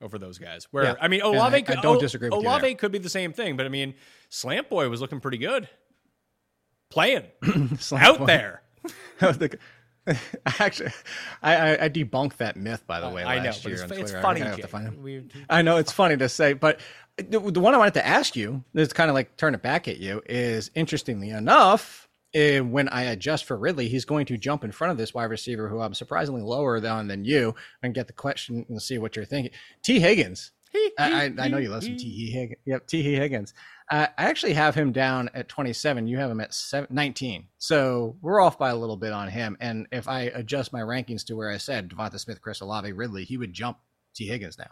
over those guys. Where yeah. I mean, Olave, I,
could, I don't disagree with
Olave could be the same thing, but I mean, Slant Boy was looking pretty good, playing out boy. there.
Actually, I, I, debunked that myth by the way I last
know,
year
it's.
It's
funny.
I, to I know it's funny to say, but the, the one I wanted to ask you, that's kind of like turn it back at you, is interestingly enough, eh, when I adjust for Ridley, he's going to jump in front of this wide receiver who I'm surprisingly lower than than you, and get the question and see what you're thinking. Tee Higgins. I, I, know you love some Tee Higgins. Yep, Tee Higgins. Uh, I actually have him down at 27. You have him at 19. So we're off by a little bit on him. And if I adjust my rankings to where I said DeVonta Smith, Chris Olave, Ridley, he would jump Tee Higgins now.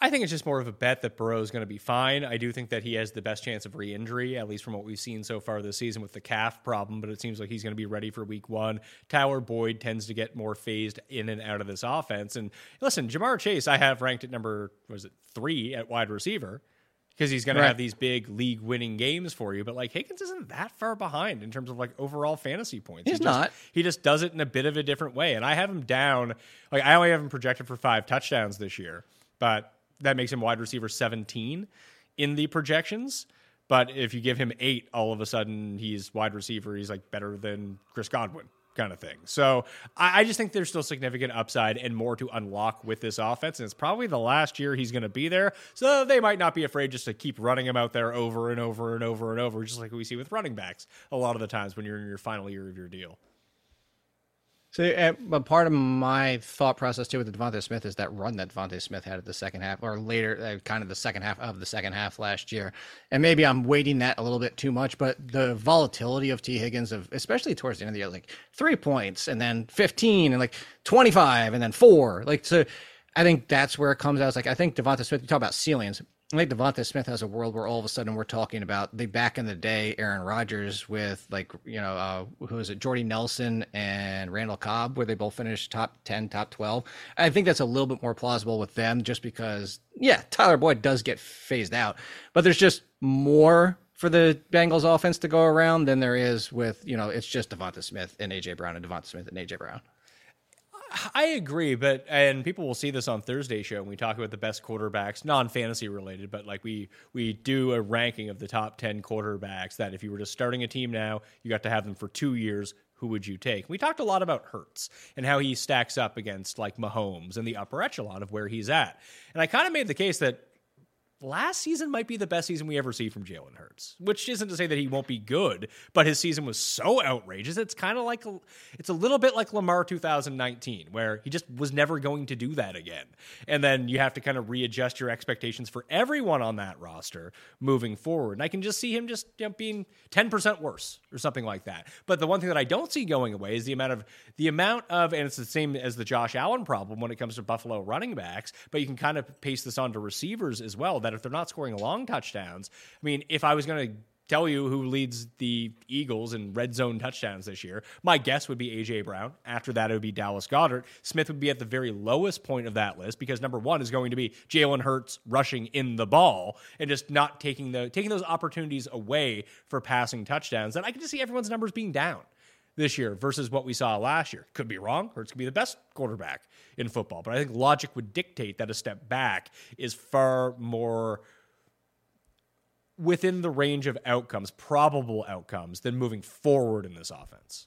I think it's just more of a bet that Burrow is going to be fine. I do think that he has the best chance of re-injury, at least from what we've seen so far this season with the calf problem. But it seems like he's going to be ready for Week One. Tyler Boyd tends to get more phased in and out of this offense. And listen, Ja'Marr Chase, I have ranked at number was it three at wide receiver because he's going right. to have these big league winning games for you. But like Higgins isn't that far behind in terms of like overall fantasy points.
He's
he
not.
he just does it in a bit of a different way. And I have him down. Like I only have him projected for five touchdowns this year, but that makes him wide receiver 17 in the projections. But if you give him eight, all of a sudden he's wide receiver. He's like better than Chris Godwin kind of thing. So I, I, just think there's still significant upside and more to unlock with this offense. And it's probably the last year he's going to be there. So they might not be afraid just to keep running him out there over and over and over and over, just like we see with running backs a lot of the times when you're in your final year of your deal.
So, uh, but part of my thought process too with DeVonta Smith is that run that DeVonta Smith had at the second half, or later, uh, kind of the second half of the second half last year. And maybe I'm weighting that a little bit too much, but the volatility of Tee Higgins, of especially towards the end of the year, like three points and then 15 and like 25 and then four, like so. I think that's where it comes out. It's like I think DeVonta Smith. You talk about ceilings. I think DeVonta Smith has a world where all of a sudden we're talking about the back in the day Aaron Rodgers with like you know uh, who is it Jordy Nelson and Randall Cobb where they both finished top ten, top twelve. I think that's a little bit more plausible with them just because yeah Tyler Boyd does get phased out, but there's just more for the Bengals offense to go around than there is with you know it's just DeVonta Smith and AJ Brown and DeVonta Smith and AJ Brown.
I agree, but and people will see this on Thursday show when we talk about the best quarterbacks, non-fantasy related, but like we we do a ranking of the top 10 quarterbacks that if you were just starting a team now, you got to have them for 2 years, who would you take? We talked a lot about Hurts and how he stacks up against like Mahomes and the upper echelon of where he's at. And I kind of made the case that last season might be the best season we ever see from Jalen Hurts, which isn't to say that he won't be good, but his season was so outrageous. It's kind of like it's a little bit like Lamar 2019, where he just was never going to do that again. And then you have to kind of readjust your expectations for everyone on that roster moving forward. And I can just see him just you know, being 10% worse or something like that. But the one thing that I don't see going away is the amount of the amount of and it's the same as the Josh Allen problem when it comes to Buffalo running backs, but you can kind of paste this on to receivers as well that if they're not scoring long touchdowns, I mean, if I was going to tell you who leads the Eagles in red zone touchdowns this year. My guess would be AJ Brown. After that, it would be Dallas Goedert. Smith would be at the very lowest point of that list because number one is going to be Jalen Hurts rushing in the ball and just not taking the taking those opportunities away for passing touchdowns. And I can just see everyone's numbers being down this year versus what we saw last year. Could be wrong. Hurts could be the best quarterback in football, but I think logic would dictate that a step back is far more within the range of outcomes, probable outcomes, than moving forward in this offense.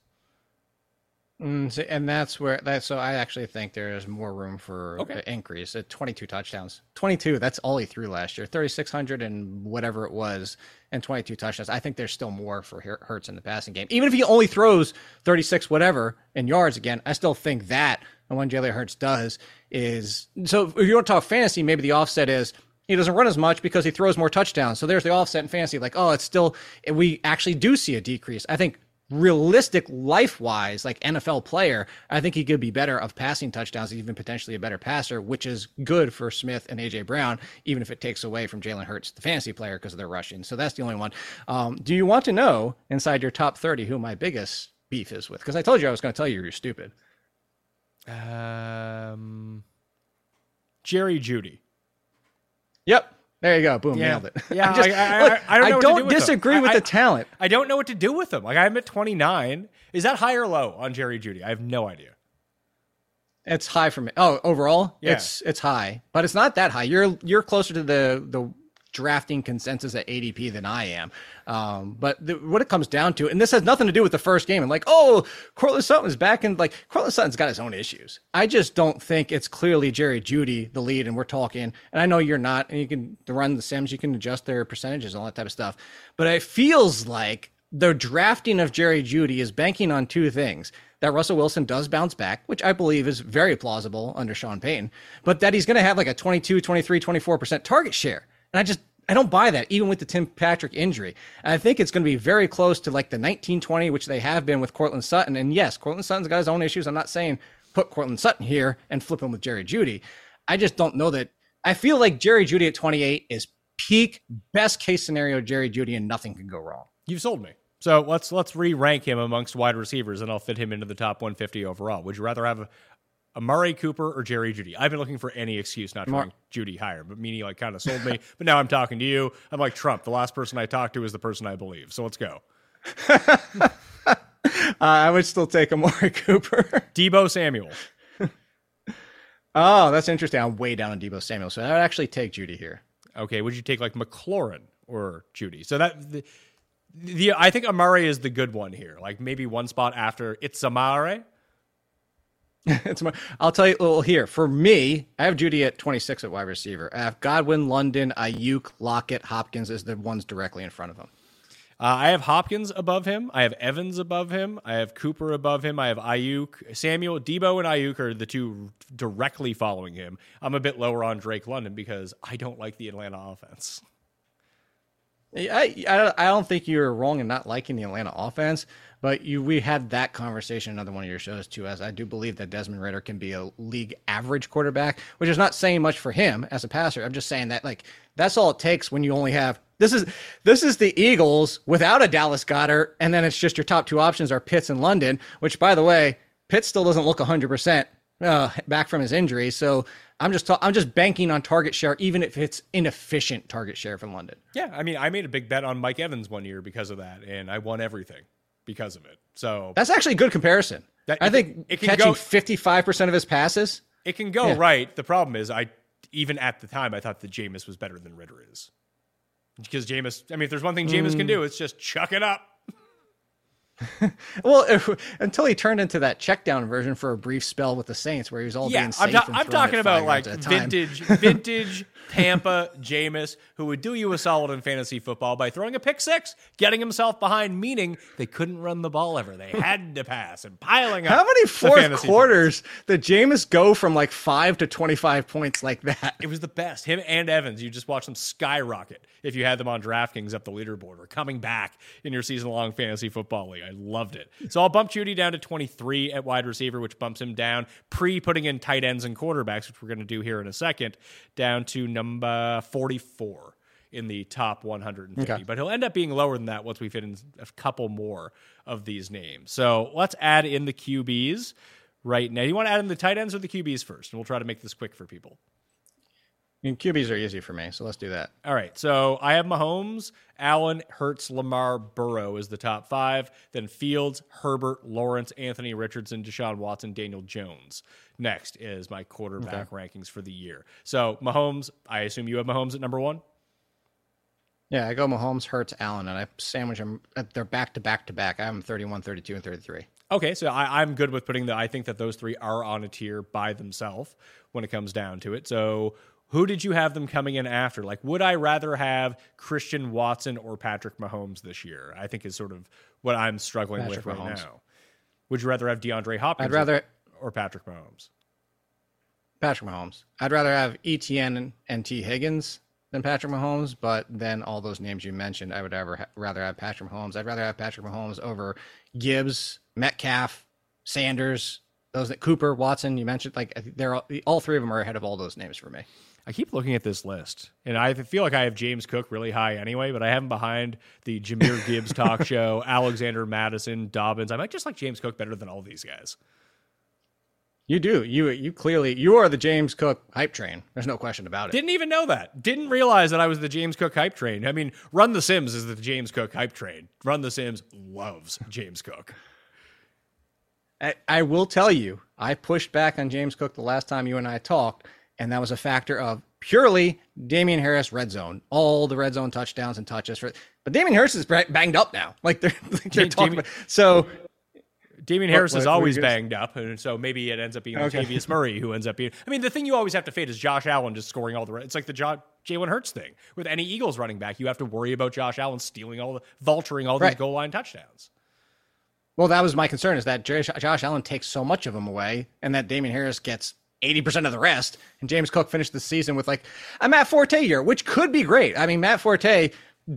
Mm, so, and that's where that. So I actually think there is more room for
Okay.
an increase at 22 touchdowns. 22. That's all he threw last year. 3,600 and whatever it was, and 22 touchdowns. I think there's still more for Hurts in the passing game. Even if he only throws 36 whatever in yards again, I still think that and when Jalen Hurts does is so. If you want to talk fantasy, maybe the offset is he doesn't run as much because he throws more touchdowns. So there's the offset in fantasy. Like, oh, it's still we actually do see a decrease. I think realistic life wise, like NFL player, I think he could be better of passing touchdowns, even potentially a better passer, which is good for Smith and AJ Brown, even if it takes away from Jalen Hurts, the fantasy player, because of their rushing. So that's the only one. Um, do you want to know inside your top 30 who my biggest beef is with? Because I told you I was going to tell you you're stupid.
Um, Jerry Jeudy.
Yep. There you go. Boom.
Yeah.
Nailed it.
Yeah,
I, just,
I- I-
look,
I- don't to do with
disagree
I-
with the talent.
I don't know what to do with them. Like I'm at 29. Is that high or low on Jerry Jeudy? I have no idea.
It's high for me. Oh, overall,
Yeah.
it's it's high, but it's not that high. You're you're closer to the the drafting consensus at ADP than I am. Um, but the, what it comes down to, and this has nothing to do with the first game, and like, oh, Courtland Sutton's back, and like Courtland Sutton's got his own issues. I just don't think it's clearly Jerry Jeudy the lead, and we're talking. And I know you're not, and you can run the Sims, you can adjust their percentages, all that type of stuff. But it feels like the drafting of Jerry Jeudy is banking on two things that Russell Wilson does bounce back, which I believe is very plausible under Sean Payton, but that he's going to have like a 22, 23, 24% target share. And I just, I don't buy that, even with the Tim Patrick injury. And I think it's going to be very close to like the 1920, which they have been with Courtland Sutton. And yes, Courtland Sutton's got his own issues. I'm not saying put Courtland Sutton here and flip him with Jerry Jeudy. I just don't know that. I feel like Jerry Jeudy at 28 is peak, best case scenario Jerry Jeudy, and nothing can go wrong.
You've sold me. So let's let's re-rank him amongst wide receivers, and I'll fit him into the top 150 overall. Would you rather have a, Amari Cooper or Jerry Jeudy? I've been looking for any excuse not to
Mar-
rank Jeudy higher, but Meaney like kind of sold me. but now I'm talking to you. I'm like Trump. The last person I talked to is the person I believe. So let's go.
Uh, I would still take Amari Cooper.
Deebo Samuel.
oh, that's interesting. I'm way down on Deebo Samuel, so I would actually take Jeudy here.
Okay, would you take like McLaurin or Jeudy? So that the, the I think Amari is the good one here. Like maybe one spot after it's Amari.
it's my, I'll tell you. a little here for me, I have Jeudy at 26 at wide receiver. I have Godwin, London, Aiyuk, Lockett, Hopkins as the ones directly in front of him.
Uh, I have Hopkins above him. I have Evans above him. I have Cooper above him. I have Aiyuk, Samuel, Deebo, and Aiyuk are the two directly following him. I'm a bit lower on Drake London because I don't like the Atlanta offense.
I, I I don't think you're wrong in not liking the Atlanta offense, but you we had that conversation another one of your shows too. As I do believe that Desmond Ridder can be a league average quarterback, which is not saying much for him as a passer. I'm just saying that like that's all it takes when you only have this is this is the Eagles without a Dallas Goedert, and then it's just your top two options are Pitts and London. Which by the way, Pitts still doesn't look 100 percent uh, back from his injury, so. I'm just ta- I'm just banking on target share, even if it's inefficient target share from London.
Yeah, I mean, I made a big bet on Mike Evans one year because of that, and I won everything because of it. So
That's actually a good comparison.
That-
I think
it can
catching 55% of his passes.
it can go
Yeah.
right. The problem is, I even at the time I thought that Jameis was better than Ridder is because Jameis. I mean, if there's one thing Jameis
Mm.
can do, it's just chuck it up.
Well, if, until he turned into that check down version for a brief spell with the Saints where he was all
Yeah,
being safe
I'm, ta- I'm talking about like
yards at a time.
vintage, vintage Tampa Jameis, who would do you a solid in fantasy football by throwing a pick six, getting himself behind, meaning they couldn't run the ball ever. They had to pass and piling up.
How many fourth quarters did Jameis go from like five to 25 points like that?
It was the best. Him and Evans, you just watch them skyrocket if you had them on DraftKings up the leaderboard or coming back in your season long fantasy football league. I I loved it. So I'll bump Jeudy down to 23 at wide receiver, which bumps him down pre putting in tight ends and quarterbacks, which we're going to do here in a second, down to number 44 in the top 150.
Okay.
But he'll end up being lower than that once we fit in a couple more of these names. So let's add in the QBs right now. You want to add in the tight ends or the QBs first? And we'll try to make this quick for people.
I mean, QBs are easy for me, so let's do that.
All right. So I have Mahomes, Allen, Hurts, Lamar, Burrow is the top five. Then Fields, Herbert, Lawrence, Anthony Richardson, Deshaun Watson, Daniel Jones. Next is my quarterback rankings for the year. So Mahomes, I assume you have Mahomes at number one.
Yeah, I go Mahomes, Hurts, Allen, and I sandwich them. They're back to back to back. I have them 31, 32, and 33.
Okay, so I, I'm good with putting the. I think that those three are on a tier by themselves when it comes down to it. So, who did you have them coming in after? Like, would I rather have Christian Watson or Patrick Mahomes this year? I think is sort of what I'm struggling
Patrick
with right
Mahomes.
now. Would you rather have DeAndre Hopkins?
I'd rather
or, Patrick Mahomes.
Patrick Mahomes. I'd rather have Etienne and, and Tee Higgins than Patrick Mahomes, but then all those names you mentioned, I would ever ha- rather have Patrick Mahomes. I'd rather have Patrick Mahomes over Gibbs, Metcalf, Sanders, those that Cooper, Watson. You mentioned like they're all, all three of them are ahead of all those names for me.
I keep looking at this list, and I feel like I have James Cook really high anyway, but I have him behind the Jahmyr Gibbs talk show, Alexander Mattison, Dobbins. I might just like James Cook better than all these guys.
You do. You you clearly you are the James Cook hype train. There's no question about it.
Didn't even know that. Didn't realize that I was the James Cook hype train. I mean, Run the Sims is the James Cook hype train. Run the Sims loves James Cook.
I, I will tell you, I pushed back on James Cook the last time you and I talked, and that was a factor of purely Damien Harris red zone, all the red zone touchdowns and touches for. But Damien Harris is banged up now. Like they're, like they're talking about. So Damien
Harris
what-
is
what were
always banged up, and so maybe it ends up being
Okay.
Latavius Murray who ends up being. I mean, the thing you always have to fade is Josh Allen just scoring all the. It's like the jo- Jalen Hurts thing with any Eagles running back. You have to worry about Josh Allen stealing all the vulturing all these goal line touchdowns.
Well, that was my concern is that Josh Allen takes so much of them away, and that Damien Harris gets 80% of the rest. And James Cook finished the season with like a Matt Forte year, which could be great. I mean, Matt Forte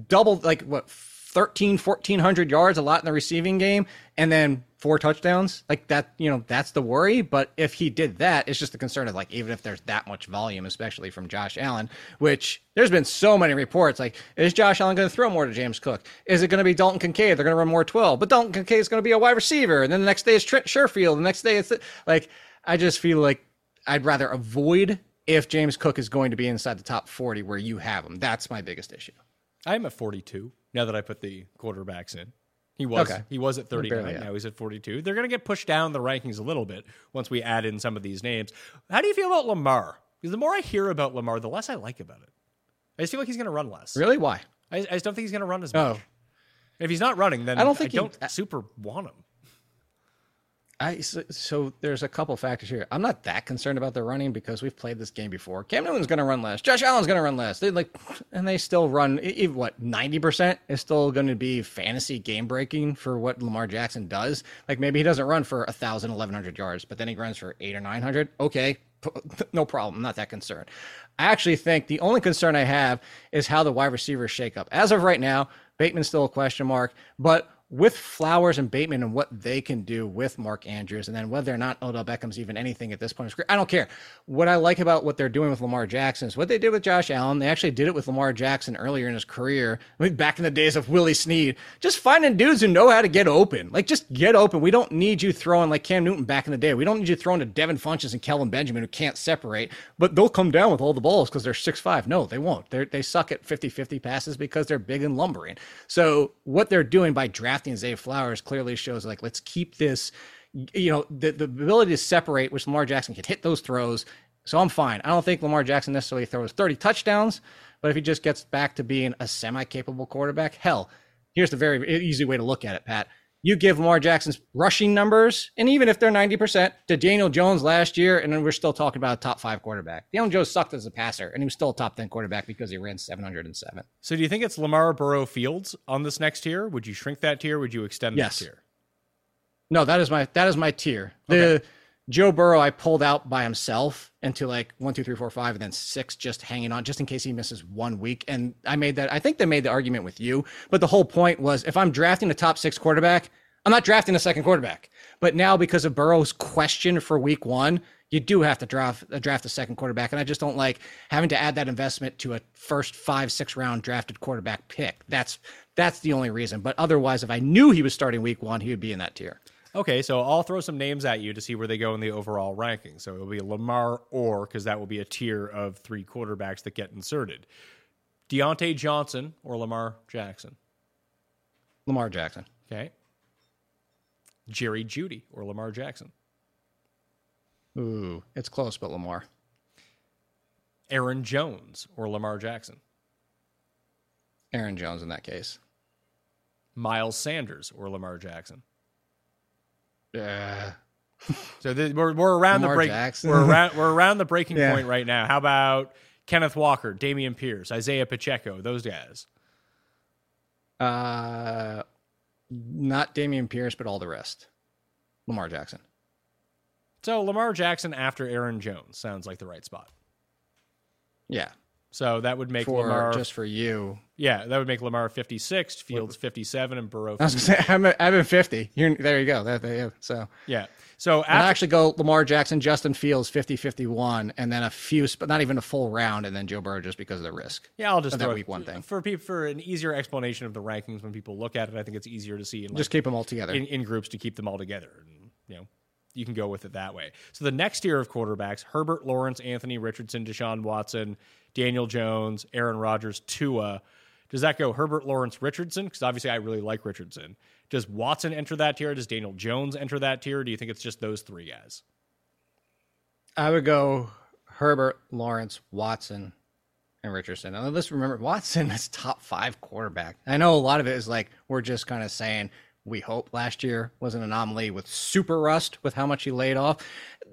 doubled like what 13, 1400 yards, a lot in the receiving game, and then four touchdowns. Like that, you know, that's the worry. But if he did that, it's just the concern of like, even if there's that much volume, especially from Josh Allen, which there's been so many reports like, is Josh Allen going to throw more to James Cook? Is it going to be Dalton Kincaid? They're going to run more 12, but Dalton Kincaid is going to be a wide receiver. And then the next day is Trent Sherfield. The next day it's like, I just feel like I'd rather avoid if James Cook is going to be inside the top 40 where you have him. That's my biggest issue.
I'm at 42 now that I put the quarterbacks in. He was
Okay.
he was at 39.
barely, yeah.
Now he's at 42. They're going to get pushed down the rankings a little bit once we add in some of these names. How do you feel about Lamar? Because the more I hear about Lamar, the less I like about it. I just feel like he's going to run less.
Really? Why?
I, I just don't think he's going to run as much.
Oh.
If he's not running, then
I don't think he-
don't super want him.
I so, so there's a couple factors here. I'm not that concerned about the running because we've played this game before. Cam Newton's going to run less. Josh Allen's going to run less. They like, and they still run. What ninety percent is still going to be fantasy game breaking for what Lamar Jackson does. Like maybe he doesn't run for a thousand, eleven hundred yards, but then he runs for eight or nine hundred. Okay, no problem. I'm not that concerned. I actually think the only concern I have is how the wide receivers shake up. As of right now, Bateman's still a question mark, but with Flowers and Bateman and what they can do with Mark Andrews, and then whether or not Odell Beckham's even anything at this point I don't care. What I like about what they're doing with Lamar Jackson is what they did with Josh Allen. They actually did it with Lamar Jackson earlier in his career, I mean, back in the days of Willie Snead. Just finding dudes who know how to get open. Like, just get open. We don't need you throwing like Cam Newton back in the day. We don't need you throwing to Devin Funchess and Kelvin Benjamin who can't separate, but they'll come down with all the balls because they're six five. No, they won't. They they suck at 50-50 passes because they're big and lumbering. So what they're doing by drafting Zay Flowers clearly shows like let's keep this, you know, the the ability to separate, which Lamar Jackson can hit those throws. So I'm fine. I don't think Lamar Jackson necessarily throws 30 touchdowns, but if he just gets back to being a semi-capable quarterback, hell, here's the very easy way to look at it, Pat. You give Lamar Jackson's rushing numbers, and even if they're 90% to Daniel Jones last year, and then we're still talking about a top five quarterback. Daniel Jones sucked as a passer, and he was still a top 10 quarterback because he ran 707.
So do you think it's Lamar Burrow Fields on this next tier? Would you shrink that tier? Would you extend
Yes.
this tier?
No, that is my that is my tier. The Joe Burrow I pulled out by himself into like one, two, three, four, five, and then six, just hanging on, just in case he misses one week. And I made that. I think they made the argument with you, but the whole point was if I'm drafting a top six quarterback, I'm not drafting a second quarterback. But now because of Burrow's question for week one, you do have to draft uh, draft a second quarterback. And I just don't like having to add that investment to a first five, six round drafted quarterback pick. That's that's the only reason. But otherwise, if I knew he was starting week one, he would be in that tier.
Okay, so I'll throw some names at you to see where they go in the overall ranking. So it'll be Lamar or because that will be a tier of three quarterbacks that get inserted. Diontae Johnson or Lamar Jackson.
Lamar Jackson.
Okay. Jerry Jeudy or Lamar Jackson.
Ooh, it's close, but Lamar.
Aaron Jones or Lamar Jackson.
Aaron Jones in that case.
Miles Sanders or Lamar Jackson.
Uh,
So th- we're, we're around
Lamar
the break.
Jackson.
We're around we're around the breaking
Yeah.
point right now. How about Kenneth Walker, Dameon Pierce, Isaiah Pacheco, those guys?
uh, not Dameon Pierce, but all the rest. Lamar Jackson.
So Lamar Jackson after Aaron Jones sounds like the right spot.
Yeah,
So that would make
for
Lamar
just for you.
yeah, that would make Lamar 56, Fields 57 and Burrow
I gonna say I'm, in 50. You're, there you go. That, there, so
Yeah. So
And I
after
actually go Lamar Jackson, Justin Fields, 50 51, and then a few, but not even a full round, and then Joe Burrow just because of the risk.
Yeah, I'll just
that week one thing.
for people for an easier explanation of the rankings when people look at it. I think it's easier to see in like,
Just keep them all together.
in, in groups to keep them all together. And, you know, you can go with it that way. So the next tier of quarterbacks: Herbert, Lawrence, Anthony Richardson, Deshaun Watson, Daniel Jones, Aaron Rodgers, Tua. Does that go Herbert, Lawrence, Richardson? Because obviously, I really like Richardson. Does Watson enter that tier? Does Daniel Jones enter that tier? Do you think it's just those three guys?
I would go Herbert, Lawrence, Watson, and Richardson. And let's remember, Watson is top five quarterback. I know a lot of it is like we're just kind of saying we hope last year was an anomaly with super rust with how much he laid off.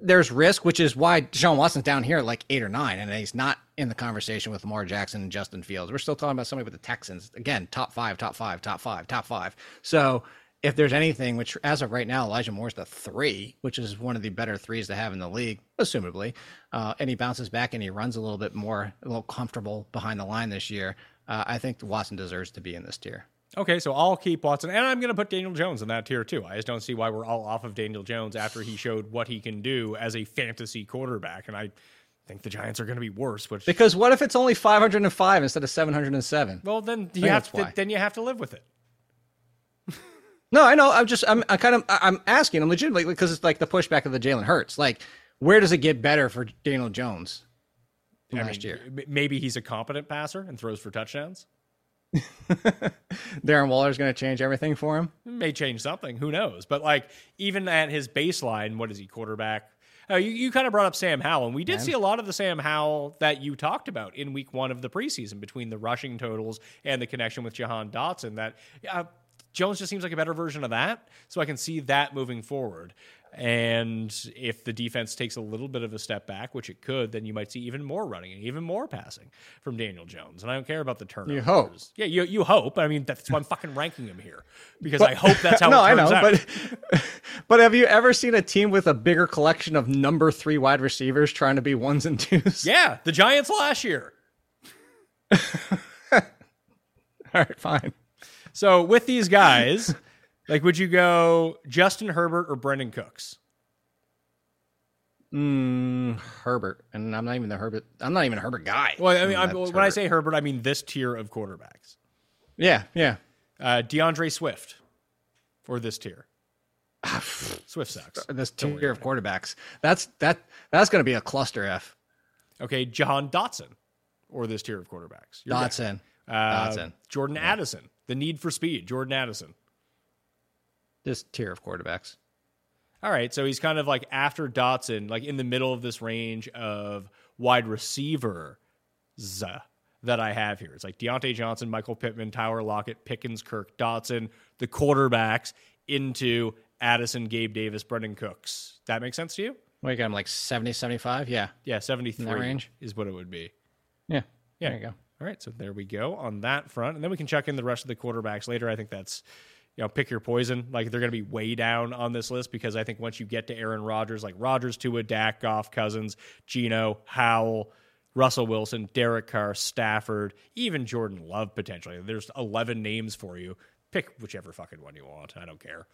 There's risk, which is why Deshaun Watson's down here like eight or nine, and he's not in the conversation with Lamar Jackson and Justin Fields. We're still talking about somebody with the Texans. Again, top five, top five, top five, top five. So if there's anything, which as of right now, Elijah Moore's the three, which is one of the better threes to have in the league, assumably, uh, and he bounces back and he runs a little bit more, a little comfortable behind the line this year. Uh, I think Watson deserves to be in this tier.
Okay, so I'll keep Watson, and I'm going to put Daniel Jones in that tier too. I just don't see why we're all off of Daniel Jones after he showed what he can do as a fantasy quarterback, and I think the Giants are going to be worse. Which,
Because what if it's only 505 instead of 707?
well, then you have to
why.
then you have to live with it.
No, I know. I'm just, I'm, I kind of, I'm asking. I'm legitimately because it's like the pushback of the Jalen Hurts. Like, where does it get better for Daniel Jones
I
last
mean,
year?
maybe he's a competent passer and throws for touchdowns.
Darren Waller's going to change everything for him.
May change something. Who knows? But like even at his baseline, what is he quarterback? Uh, you, you kind of brought up Sam Howell, and we did see a lot of the Sam Howell that you talked about in week one of the preseason between the rushing totals and the connection with Jahan Dotson. That uh, Jones just seems like a better version of that. So I can see that moving forward. And if the defense takes a little bit of a step back, which it could, then you might see even more running and even more passing from Daniel Jones. And I don't care about the turnovers.
hope.
Yeah, you, you hope. I mean, that's why I'm fucking ranking him here because I hope that's how
no, I know,
out.
but but have you ever seen a team with a bigger collection of number three wide receivers trying to be ones and twos?
Yeah, the Giants last year.
All right, fine.
So with these guys, like, would you go Justin Herbert or Brandin Cooks?
Mm, Herbert, and I'm not even the Herbert. I'm not even a Herbert guy.
Well, I mean, I'm,
That's
when I say Herbert, I mean this tier of quarterbacks.
yeah, yeah.
Uh, D'Andre Swift or this tier. Swift sucks.
This
Don't
tier of quarterbacks. That's that. That's going to be a cluster F.
Okay, Jahan Dotson or this tier of quarterbacks. Your guy.
Dotson.
Uh,
Dotson.
Jordan Addison. The need for speed. Jordan Addison.
This tier of quarterbacks.
All right, so he's kind of like after Dotson, like in the middle of this range of wide receivers that I have here. It's like Diontae Johnson, Michael Pittman, Tyler Lockett, Pickens, Kirk, Dotson, the quarterbacks into Addison, Gabe Davis, Brandin Cooks. That makes sense to you?
What you got him like 70, 75? Yeah.
Yeah, 73
range?
is what it would be.
Yeah.
Yeah.
There you go.
All right, so there we go on that front, and then we can check in the rest of the quarterbacks later. I think that's you know pick your poison. Like they're going to be way down on this list because I think once you get to Aaron Rodgers, like Rodgers, Tua, Dak, Goff, Cousins, Geno, Howell, Russell Wilson, Derek Carr, Stafford, even Jordan Love potentially. There's 11 names for you. Pick whichever fucking one you want. I don't care.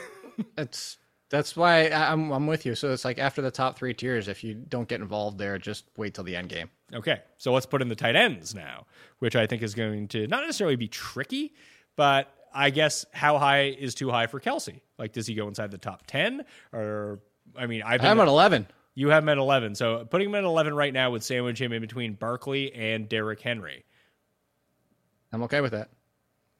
That's that's why I'm I'm with you. So it's like after the top three tiers, if you don't get involved there, just wait till the end game.
Okay, so let's put in the tight ends now, which I think is going to not necessarily be tricky, but I guess how high is too high for Kelce? Like, does he go inside the top ten? Or I mean, I've
I'm at eleven.
you have him at eleven, so putting him at eleven right now would sandwich him in between Barkley and Derrick Henry.
I'm okay with that.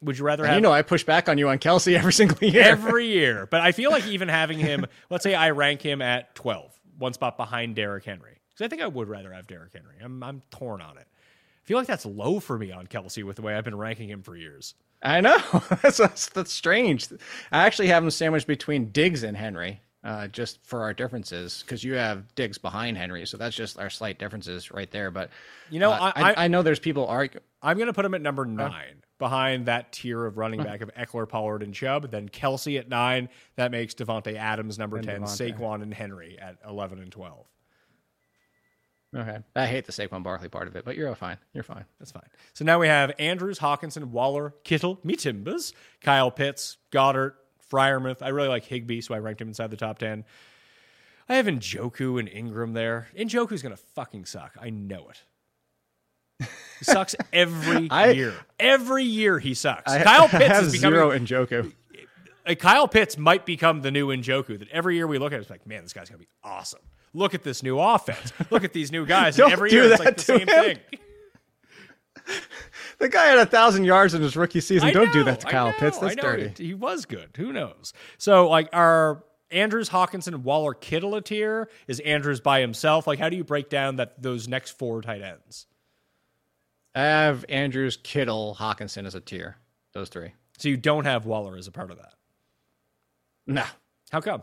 Would you rather have
you know, I push back on you on Kelce every single year.
every year? But I feel like even having him, let's say I rank him at 12, one spot behind Derrick Henry, because I think I would rather have Derrick Henry. I'm I'm torn on it. I feel like that's low for me on Kelce with the way I've been ranking him for years.
I know that's, that's that's strange. I actually have him sandwiched between Diggs and Henry, uh, just for our differences, because you have Diggs behind Henry, so that's just our slight differences right there. But
You know,
uh,
I-
I,
I-
know there's people argue.
I'm going to put him at number nine, behind that tier of running back of Ekeler, Pollard, and Chubb. Then Kelce at nine. That makes Davante Adams number
And
10,
Davante.
Saquon and Henry at 11 and 12.
Okay, I hate the Saquon Barkley part of it, but you're all fine. You're fine.
That's fine. So now we have Andrews, Hockenson, Waller, Kittle, me Timbers, Kyle Pitts, Goedert, Freiermuth. I really like Higbee, so I ranked him inside the top 10. I have Njoku and Engram there. Njoku's going to fucking suck. I know it. He sucks every
I-
year. Every year he sucks.
I,
Kyle
I
Pitts
have
is becoming
zero in Joku.
Uh, Kyle Pitts might become the new Njoku. That every year we look at it, it's like, man, this guy's gonna be awesome. Look at this new offense. Look at these new guys.
Don't
every
do
year it's like
that
the same
him.
thing.
The guy had a thousand yards in his rookie season.
I
Don't do that to Kyle
know,
Pitts. That's
know.
dirty.
He, he was good. Who knows? So, like, are Andrews, Hockenson, Waller, Kittle a tier? Is Andrews by himself? Like, how do you break down that those next four tight ends?
I have Andrews, Kittle, Hockenson as a tier. Those three.
So you don't have Waller as a part of that.
No,
How come?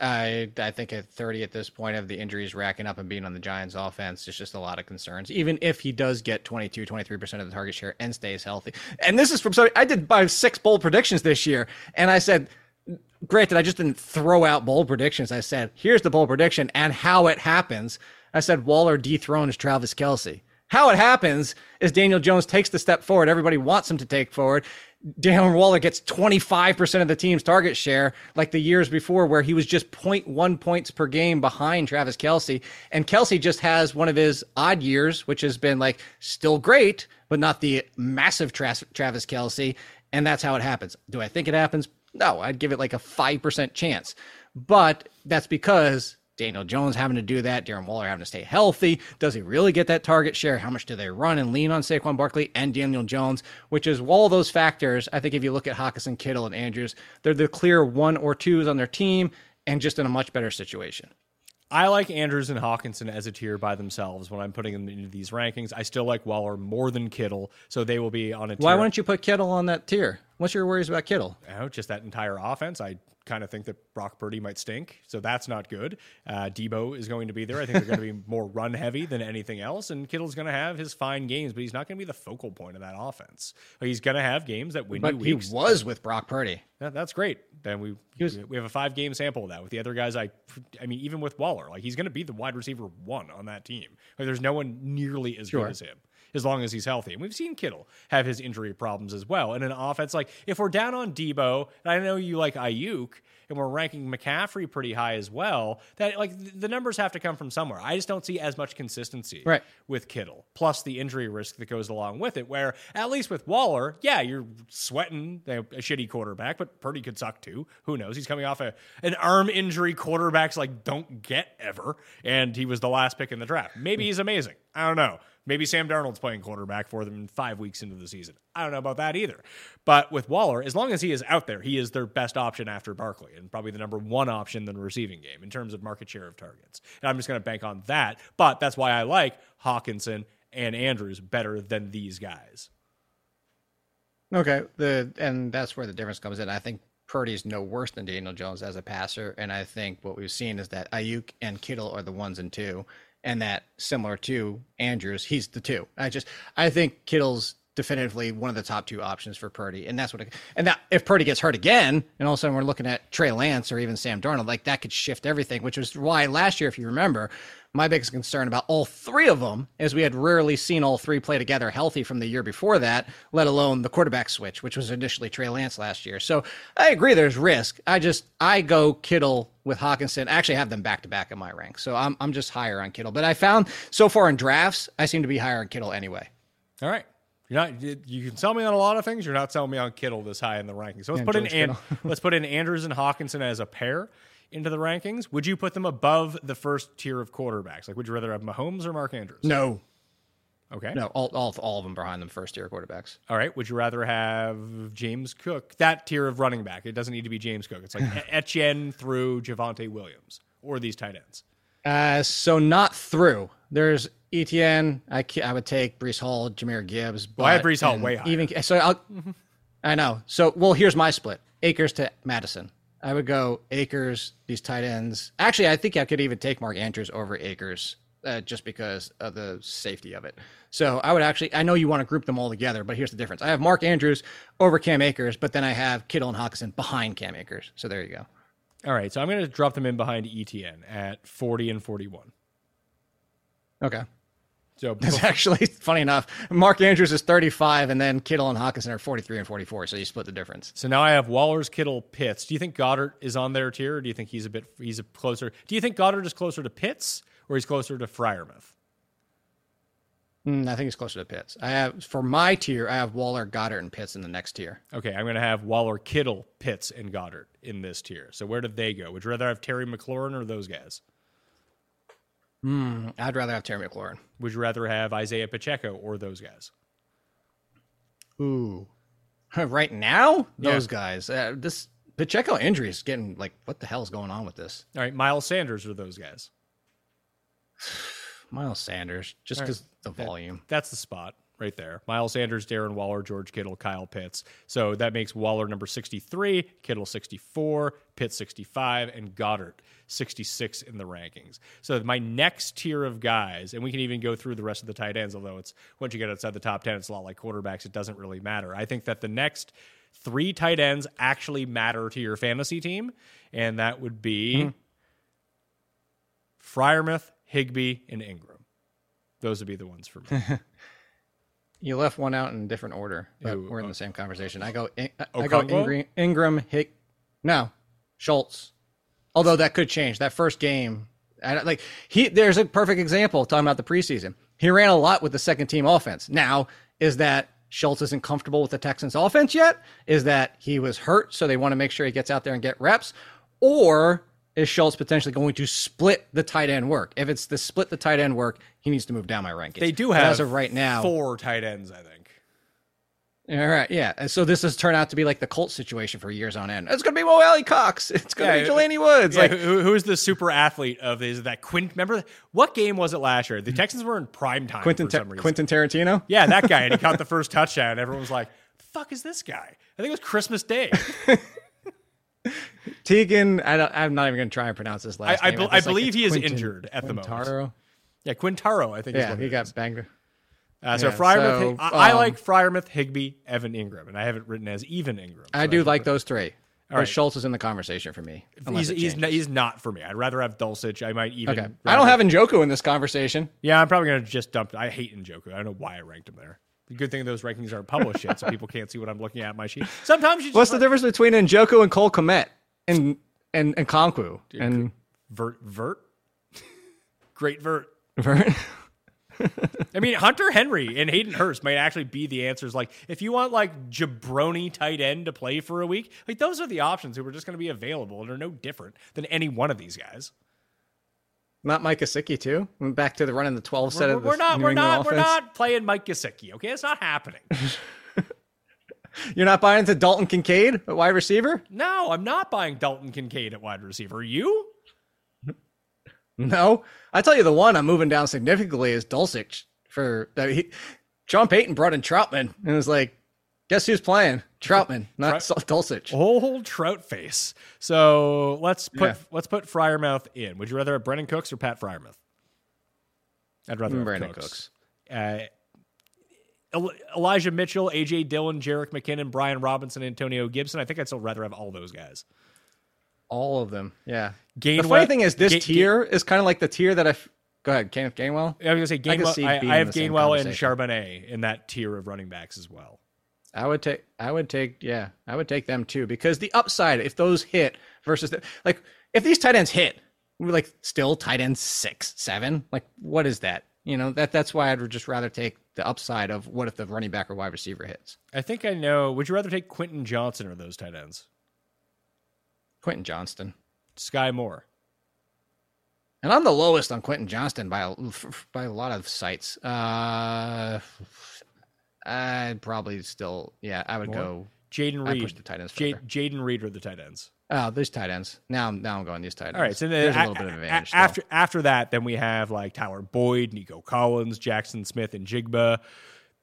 I I think at 30 at this point of the injuries racking up and being on the Giants offense, there's just a lot of concerns. Even if he does get 22, 23% of the target share and stays healthy. And this is from somebody I did by six bold predictions this year. And I said, granted, I just didn't throw out bold predictions. I said, here's the bold prediction and how it happens. I said Waller dethrones Travis Kelce. How it happens is Daniel Jones takes the step forward. Everybody wants him to take forward. Daniel Waller gets 25% of the team's target share, like the years before, where he was just 0.1 points per game behind Travis Kelce. And Kelce just has one of his odd years, which has been like still great, but not the massive Tra- Travis Kelce. And that's how it happens. Do I think it happens? No, I'd give it like a 5% chance. But that's because Daniel Jones having to do that, Darren Waller having to stay healthy. Does he really get that target share? How much do they run and lean on Saquon Barkley and Daniel Jones? Which is all those factors. I think if you look at Hockenson, Kittle, and Andrews, they're the clear one or twos on their team and just in a much better situation.
I like Andrews and Hockenson as a tier by themselves when I'm putting them into these rankings. I still like Waller more than Kittle, so they will be on a tier.
Why wouldn't you put Kittle on that tier? What's your worries about Kittle?
know, just that entire offense. I kind of think that Brock Purdy might stink, so that's not good. Uh, Deebo is going to be there. I think they're going to be more run heavy than anything else, and Kittle's going to have his fine games, but he's not going to be the focal point of that offense. He's going to have games that win
But
you
he was with Brock Purdy.
That- that's great. Then we
was-
we have a five game sample of that. With the other guys, I I mean, even with Waller, like he's going to be the wide receiver one on that team. Like there's no one nearly as
Sure.
good as him as long as he's healthy. And we've seen Kittle have his injury problems as well. And an offense like if we're down on Deebo, and I know you like Aiyuk, and we're ranking McCaffrey pretty high as well. That like the numbers have to come from somewhere. I just don't see as much consistency
Right.
with Kittle, plus the injury risk that goes along with it. Where at least with Waller, yeah, you're sweating a, a shitty quarterback, but Purdy could suck too. Who knows? He's coming off a an arm injury. Quarterbacks like don't get ever, and he was the last pick in the draft. Maybe hmm. he's amazing. I don't know. Maybe Sam Darnold's playing quarterback for them five weeks into the season. I don't know about that either. But with Waller, as long as he is out there, he is their best option after Barkley and probably the number one option in the receiving game in terms of market share of targets. And I'm just going to bank on that. But that's why I like Hockenson and Andrews better than these guys.
Okay, the and that's where the difference comes in. I think Purdy's no worse than Daniel Jones as a passer, and I think what we've seen is that Aiyuk and Kittle are the ones and two, and that similar to Andrews, he's the two. I just I think Kittle's definitively one of the top two options for Purdy, and that's what. It, and that if Purdy gets hurt again, and all of a sudden we're looking at Trey Lance or even Sam Darnold, like that could shift everything. Which was why last year, if you remember, my biggest concern about all three of them is we had rarely seen all three play together healthy from the year before that, let alone the quarterback switch, which was initially Trey Lance last year. So I agree, there's risk. I just I go Kittle with Hockenson. I actually have them back to back in my rank, so I'm I'm just higher on Kittle. But I found so far in drafts, I seem to be higher on Kittle anyway.
All right. You're not. You can sell me on a lot of things. You're not selling me on Kittle this high in the rankings. So let's
And
put in and, let's put in Andrews and Hockenson as a pair into the rankings. Would you put them above the first tier of quarterbacks? Like, would you rather have Mahomes or Mark Andrews?
No,
Okay.
no, all all, all of them behind them first tier quarterbacks.
All right. Would you rather have James Cook, that tier of running back? It doesn't need to be James Cook. It's like Etienne through Javonte Williams or these tight ends.
Uh, so not through. There's Etienne. I I would take Breece Hall, Jahmyr Gibbs.
Well, I had Breece Hall way higher.
Even so, I'll, I know. So well, here's my split: Akers to Mattison. I would go Akers, these tight ends. Actually, I think I could even take Mark Andrews over Akers uh, just because of the safety of it. So I would actually. I know you want to group them all together, but here's the difference: I have Mark Andrews over Cam Akers, but then I have Kittle and Hockenson behind Cam Akers. So there you go.
All right. So I'm going to drop them in behind Etienne at 40 and 41.
Okay.
So
That's actually funny enough. Mark Andrews is 35, and then Kittle and Hockenson are 43 and 44. So you split the difference.
So now I have Waller's, Kittle, Pitts. Do you think Goedert is on their tier, or do you think he's a bit he's a closer? Do you think Goedert is closer to Pitts, or he's closer to Freiermuth?
Mm, I think he's closer to Pitts. I have for my tier, I have Waller, Goedert, and Pitts in the next tier.
Okay, I'm going to have Waller, Kittle, Pitts, and Goedert in this tier. So where did they go? Would you rather have Terry McLaurin or those guys?
I'd rather have Terry McLaurin.
Would you rather have Isaiah Pacheco or those guys?
Ooh, right now,
Yeah.
those guys. Uh, this Pacheco injury is getting like, what the hell is going on with this?
All right, Miles Sanders or those guys?
Miles Sanders, just
All right.
because the volume.
That's the spot right there. Miles Sanders, Darren Waller, George Kittle, Kyle Pitts. So that makes Waller number 63, Kittle 64, Pitts 65, and Goedert 66 in the rankings. So my next tier of guys, and we can even go through the rest of the tight ends, although it's once you get outside the top 10, it's a lot like quarterbacks. It doesn't really matter. I think that the next three tight ends actually matter to your fantasy team, and that would be mm-hmm. Freiermuth, Higbee, and Engram. Those would be the ones for me.
You left one out in a different order, but
Who?
we're in
Oh.
the same conversation. I go, I I go Engram, Engram, Hick, no, Schultz. Although that could change. That first game, I, don't- like he, there's a perfect example talking about the preseason. He ran a lot with the second team offense. Now, is that Schultz isn't comfortable with the Texans offense yet? Is that he was hurt, so they want to make sure he gets out there and get reps, or is Schultz potentially going to split the tight end work? If it's the split the tight end work, he needs to move down my rankings.
They do
But
have
as of right now
four tight ends, I think.
all right, yeah. And so this has turned out to be like the Colts situation for years on end. It's going to be Mo Alie-Cox. It's going to
Yeah,
be Jelani Woods.
Yeah,
like,
who, who's the super athlete of is that Quint? Remember what game was it last year? The mm-hmm. Texans were in prime time
Quentin,
for
Ta-
some reason.
Quentin Tarantino.
Yeah, that guy, and he caught the first touchdown. Everyone was like, fuck is this guy?" I think it was Christmas Day.
Teagan, I don't, I'm not even going to try and pronounce his last
I, I,
name.
be- I believe
it's
he is injured at the moment. Yeah, Quitoriano, I think. is
Yeah,
what
he
it
got
is.
banged.
Uh, so
yeah,
Freiermuth,
so,
I, I
um,
like Freiermuth, Higbee, Evan Engram, and I have it written as even Engram.
I do
should
like those three. But
right.
Schultz is in the conversation for me.
He's he's,
changes.
not, he's not for me. I'd rather have Dulcich. I might even.
okay. I don't have Njoku in this conversation.
Yeah, I'm probably gonna just dump. I hate Njoku. I don't know why I ranked him there. The good thing those rankings aren't published yet, so people can't see what I'm looking at in my sheet. Sometimes you just
What's the difference between Njoku and Cole Kmet and and and Conku and
vert vert? Great vert.
Vert?
I mean, Hunter Henry and Hayden Hurst might actually be the answers. Like, if you want like jabroni tight end to play for a week, like those are the options who are just going to be available and are no different than any one of these guys.
Not Mike Gesicki too. Back to the running the 12 set
We're,
of
we're not.
New
We're
England
not. We're not playing Mike Gesicki. Okay, it's not happening.
You're not buying into Dalton Kincaid, at wide receiver?
no, I'm not buying Dalton Kincaid at wide receiver. Are you?
No, I tell you, the one I'm moving down significantly is Dulcich. For uh, he, Sean Payton brought in Trautman and was like, "Guess who's playing? Trautman, not
Trout-
Dulcich."
Old trout face. So let's put
Yeah.
let's put Freiermuth in. Would you rather have Brandin Cooks or Pat Freiermuth? I'd rather have
Brandin
Cooks.
Cooks.
Uh, Elijah Mitchell, AJ Dillon, Jerick McKinnon, Brian Robinson, Antonio Gibson. I think I'd still rather have all those guys.
All of them. Yeah.
Gainwell,
the funny thing is, this
Ga-
tier is kind of like the tier that I. F- Go ahead, Kenneth Gainwell.
I was gonna say
I
Gainwell.
see
I, I have Gainwell and. Charbonnet in that tier of running backs as well.
I would take. I would take. Yeah, I would take them too because the upside, if those hit versus the, like, if these tight ends hit, we're like still tight ends six, seven. Like, what is that? You know that that's why I'd just rather take the upside of what if the running back or wide receiver hits.
I think I know. Would you rather take Quentin Johnston or those tight ends?
Quentin Johnston.
Sky Moore.
And I'm the lowest on Quentin Johnston by a, by a lot of sites. Uh, I'd probably still, yeah, I would go. Jayden
Reed.
I push the tight ends
Ja- Jayden Reed are the tight ends.
Oh, there's tight ends. Now, now I'm going these tight ends.
All right, so then
there's a
a-
little bit of advantage.
a- after after that, then we have like Tyler Boyd, Nico Collins, Jackson Smith, and Jigba,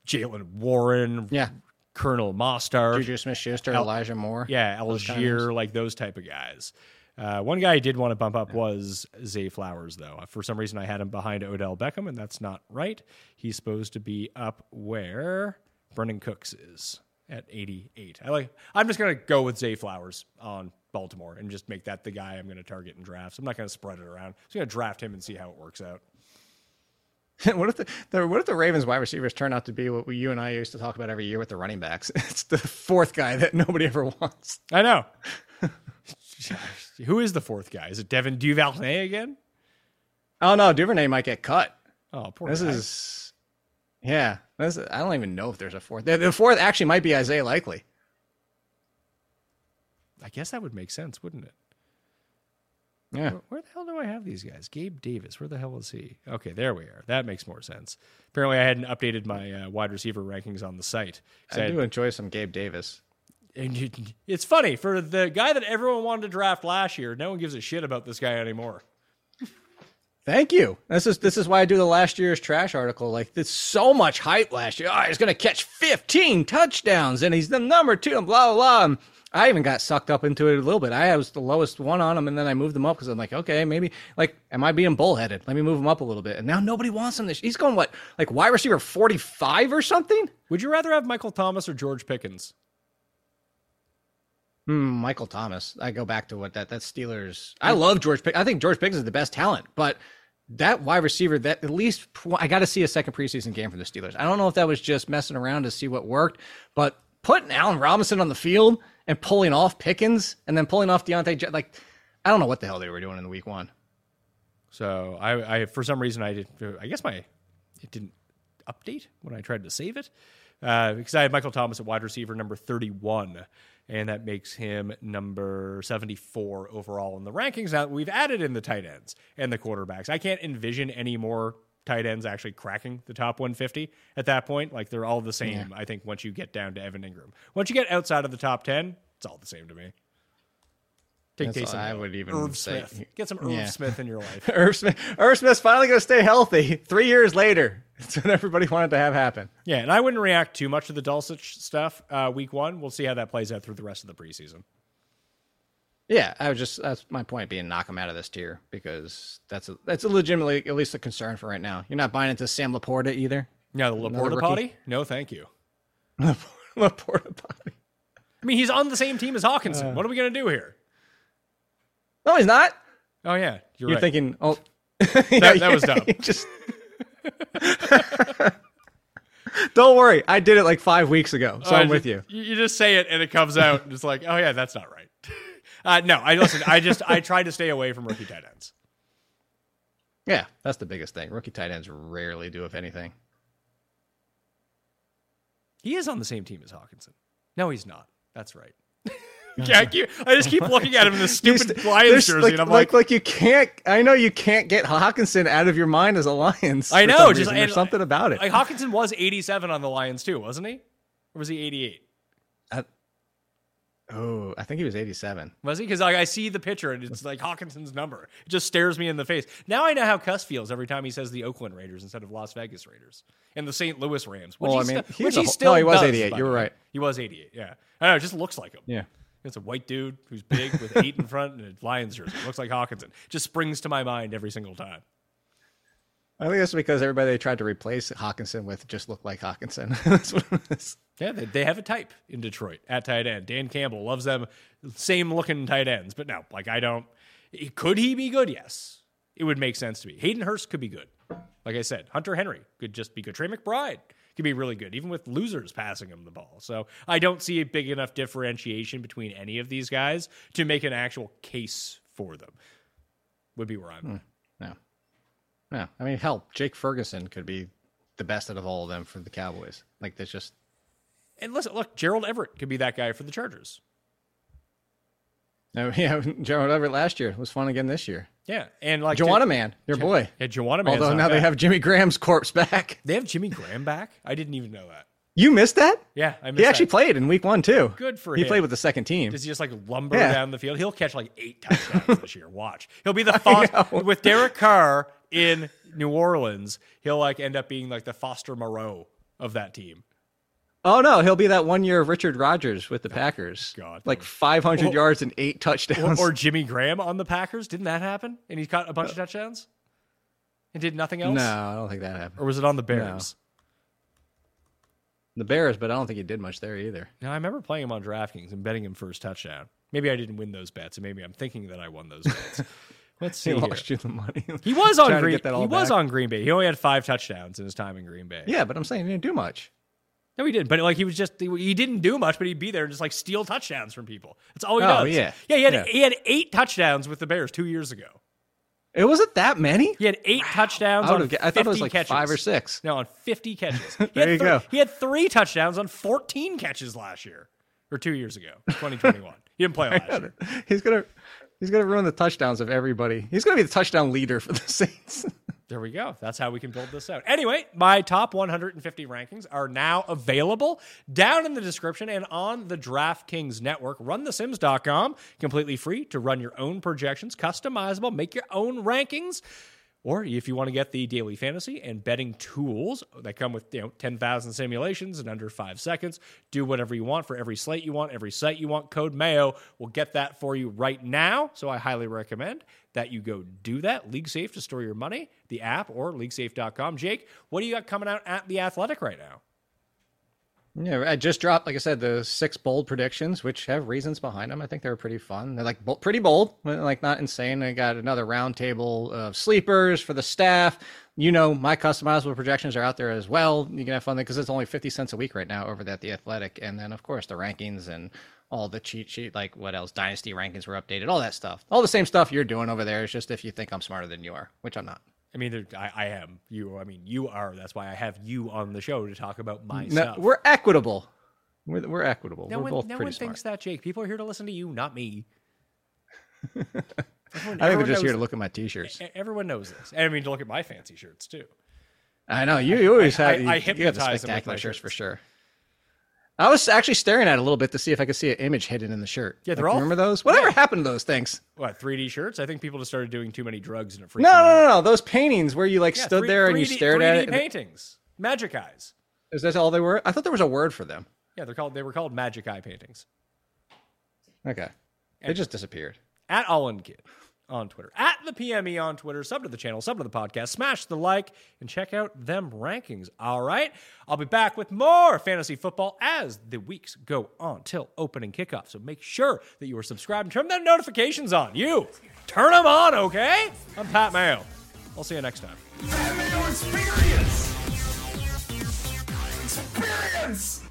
Jaylen Warren,
yeah,
Colonel Mostert,
Juju Smith-Schuster,
El-
Elijah Moore.
yeah,
those kind of names.
Allgeier, like those type of guys. Uh, one guy I did want to bump up was Zay Flowers, though. For some reason, I had him behind Odell Beckham, and that's not right. He's supposed to be up where Brandin Cooks is at 88. I like. I'm just gonna go with Zay Flowers on Baltimore and just make that the guy I'm gonna target in drafts. I'm not gonna spread it around. I'm just gonna draft him and see how it works out.
what if the, the what if the Ravens wide receivers turn out to be what we, you and I used to talk about every year with the running backs? It's the fourth guy that nobody ever wants.
I know. Who is the fourth guy? Is it Devin Duvernay again?
Oh no, Duvernay might get cut.
Oh, poor
This
guy.
is, yeah. This I don't even know if there's a fourth. The, fourth actually might be Isaiah Likely.
I guess that would make sense, wouldn't it?
Yeah.
Where, where the hell do I have these guys? Gabe Davis. Where the hell is he? Okay, there we are. That makes more sense. Apparently, I hadn't updated my uh, wide receiver rankings on the site.
I
I
do
had-
enjoy some Gabe Davis.
And you- it's funny for the guy that everyone wanted to draft last year. No one gives a shit about this guy anymore.
Thank you. This is this is why I do the last year's trash article. Like there's so much hype last year. Oh, he's gonna catch 15 touchdowns and he's the number two and blah blah blah. And I even got sucked up into it a little bit. I was the lowest one on him, and then I moved him up because I'm like, okay, maybe like, am I being bullheaded? Let me move him up a little bit. And now nobody wants him. This he's going what like wide receiver 45 or something.
Would you rather have Michael Thomas or George Pickens?
Hmm, Michael Thomas. I go back to what that that Steelers. I love George Pick. I think George Pickens is the best talent, but that wide receiver that at least I got to see a second preseason game for the Steelers. I don't know if that was just messing around to see what worked, but putting Allen Robinson on the field and pulling off Pickens and then pulling off Diontae, like I don't know what the hell they were doing in the week one.
So I, I for some reason I did. I guess my it didn't update when I tried to save it uh, because I had Michael Thomas at wide receiver number thirty-one, and that makes him number seventy-four overall in the rankings. Now we've added in the tight ends and the quarterbacks. I can't envision any more tight ends actually cracking the top 150 at that point. Like they're all the same. I think once you get down to Evan Engram, once you get outside of the top ten, it's all the same to me. Take
That's
Taysom
I would even
Irv
say.
Smith. Get some Irv
Yeah.
Smith in your life.
Irv Smith, Irv Smith's finally going to stay healthy three years later. That's what everybody wanted to have happen.
Yeah, and I wouldn't react too much to the Dulcich stuff uh, week one. We'll see how that plays out through the rest of the preseason.
Yeah, I was just that's my point being knock him out of this tier because that's a, that's a legitimately at least a concern for right now. You're not buying into Sam Laporta either.
Yeah, the Laporta potty? No, thank you.
Laporta body.
I mean, he's on the same team as Hockenson. what are we going to do here?
No, he's not.
Oh, yeah. You're,
You're
right.
thinking, oh,
That- that was dumb.
Just don't worry, I did it like five weeks ago, so
Oh,
I'm with you.
You just say it and it comes out. and it's like, oh, yeah, that's not right. Uh, no, I listen. I just I try to stay away from rookie tight ends.
Yeah, that's the biggest thing. Rookie tight ends rarely do, if anything.
He is on the same team as Hockenson. No, he's not. That's right. yeah, I, keep, I just keep looking at him in this stupid Lions jersey,
like,
and I'm
like,
like,
like you can't. I know you can't get Hockenson out of your mind as a Lions.
I know. Just
reason.
and-
there's something about it.
Like Hockenson was 87 on the Lions too, wasn't he? Or was he 88?
Uh, oh, I think he was 87.
Was he? Because like, I see the picture and it's like Hockenson's number. It just stares me in the face. Now I know how Cuss feels every time he says the Oakland Raiders instead of Las Vegas Raiders and the St. Louis Rams. Which
Well,
he
I mean, he's
which he
whole-
still
no, he was
does,
88. You were right.
He was 88. Yeah, I know. It just looks like him.
Yeah.
It's a white dude who's big with eight in front and a Lions jersey. Looks like Hockenson. Just springs to my mind every single time.
I think that's because everybody they tried to replace Hockenson with just looked like Hockenson. that's what it is.
Yeah, they, they have a type in Detroit at tight end. Dan Campbell loves them, same looking tight ends. But no, like I don't. Could he be good? Yes, it would make sense to me. Hayden Hurst could be good. Like I said, Hunter Henry could just be good. Trey McBride could be really good, even with losers passing him the ball. So I don't see a big enough differentiation between any of these guys to make an actual case for them. Would be where I'm.
Hmm. No, no. I mean, hell, Jake Ferguson could be the best out of all of them for the Cowboys. Like that's just
And listen, look, Gerald Everett could be that guy for the Chargers.
no. Yeah, Gerald Everett last year was fun again this year.
Yeah, and like
Joanna Man, your boy.
Yeah, Joanna Man.
Although now they have Jimmy Graham's corpse back.
they have Jimmy Graham back. I didn't even know that.
You missed that?
Yeah, I missed
He actually
that.
played in week one too.
Good for
he
him.
He played with the second team.
Does he just like lumber
Yeah.
down the field? He'll catch like eight touchdowns this year. Watch. He'll be the Fos- with Derek Carr in New Orleans. He'll like end up being like the Foster Moreau of that team.
Oh no, he'll be that one year of Richard Rodgers with the oh, Packers.
Oh, God.
like 500
Or-
yards and eight touchdowns.
or Jimmy Graham on the Packers. Didn't that happen? And he caught a bunch of uh, touchdowns and did nothing else.
no, I don't think that happened.
Or was it on the Bears?
The Bears, but I don't think he did much there either.
No, I remember playing him on DraftKings and betting him first touchdown. Maybe I didn't win those bets, and maybe I'm thinking that I won those bets. Let's see.
He
here.
lost you the money.
He was on Green.
get that all
He was on Green Bay. He only had five touchdowns in his time in Green Bay.
Yeah, but I'm saying he didn't do much.
No, he didn't. But like he was just he, didn't do much, but he'd be there and just like steal touchdowns from people. That's all he
Oh,
does.
yeah.
yeah. He had
Yeah.
he had eight touchdowns with the Bears two years ago.
It wasn't that many.
He had eight touchdowns
I
on
would've gu-
50
I thought it was like
catches.
five or six.
No, on fifty catches.
There you go.
He had three touchdowns on fourteen catches last year or two years ago, twenty twenty one. He didn't play last year.
He's gonna he's gonna ruin the touchdowns of everybody. He's gonna be the touchdown leader for the Saints.
There we go. That's how we can build this out. Anyway, my top 150 rankings are now available down in the description and on the DraftKings network. RunTheSims.com, completely free to run your own projections, customizable, make your own rankings. Or if you want to get the daily fantasy and betting tools that come with you know 10,000 simulations in under five seconds, do whatever you want for every slate you want, every site you want. Code Mayo will get that for you right now. So I highly recommend that you go do that. League Safe to store your money, the app or leaguesafe.com. Jake, what do you got coming out at the Athletic right now?
Yeah, I just dropped, like I said, the six bold predictions, which have reasons behind them. I think they're pretty fun. They're like pretty bold, like not insane. I got another roundtable of sleepers for the staff. You know, my customizable projections are out there as well. You can have fun because it's only fifty cents a week right now over at the Athletic, and then of course the rankings and all the cheat sheet, like what else? Dynasty rankings were updated, all that stuff. All the same stuff you're doing over there. It's just if you think I'm smarter than you are, which I'm not.
I mean, there- I, I am. You, I mean, you are. That's why I have you on the show to talk about my
No,
stuff.
we're equitable. We're, we're equitable.
no
we're
one,
both
no
pretty
one
smart.
thinks that, Jake. People are here to listen to you, not me. Everyone-
I think they're just
knows
here to look at my t-shirts.
Everyone knows this. And I mean, to look at my fancy shirts too.
I know you, you always
I-
have.
I-
you,
I
you have the
hypnotize them with
spectacular
my
shirts for sure. I was actually staring at it a little bit to see if I could see an image hidden in the shirt.
Yeah, they're
Like,
all-
Remember those? Whatever
yeah.
happened to those things?
What 3D shirts? I think people just started doing too many drugs and it
No,
freaked out.
no, no, no. Those paintings where you like
Yeah,
stood
three-
there and you
3D
stared at
3D
it. and-
paintings, magic eyes.
Is that all they were? I thought there was a word for them.
Yeah, they're called. They were called magic eye paintings.
Okay, they just disappeared.
At All Kid on Twitter, at the PME on Twitter. Sub to the channel, sub to the podcast, smash the like, and check out them rankings. All right, I'll be back with more fantasy football as the weeks go on till opening kickoff. So make sure that you are subscribed and turn them notifications on. You turn them on, okay? I'm Pat Mayo. I'll see you next time.
Experience. Experience.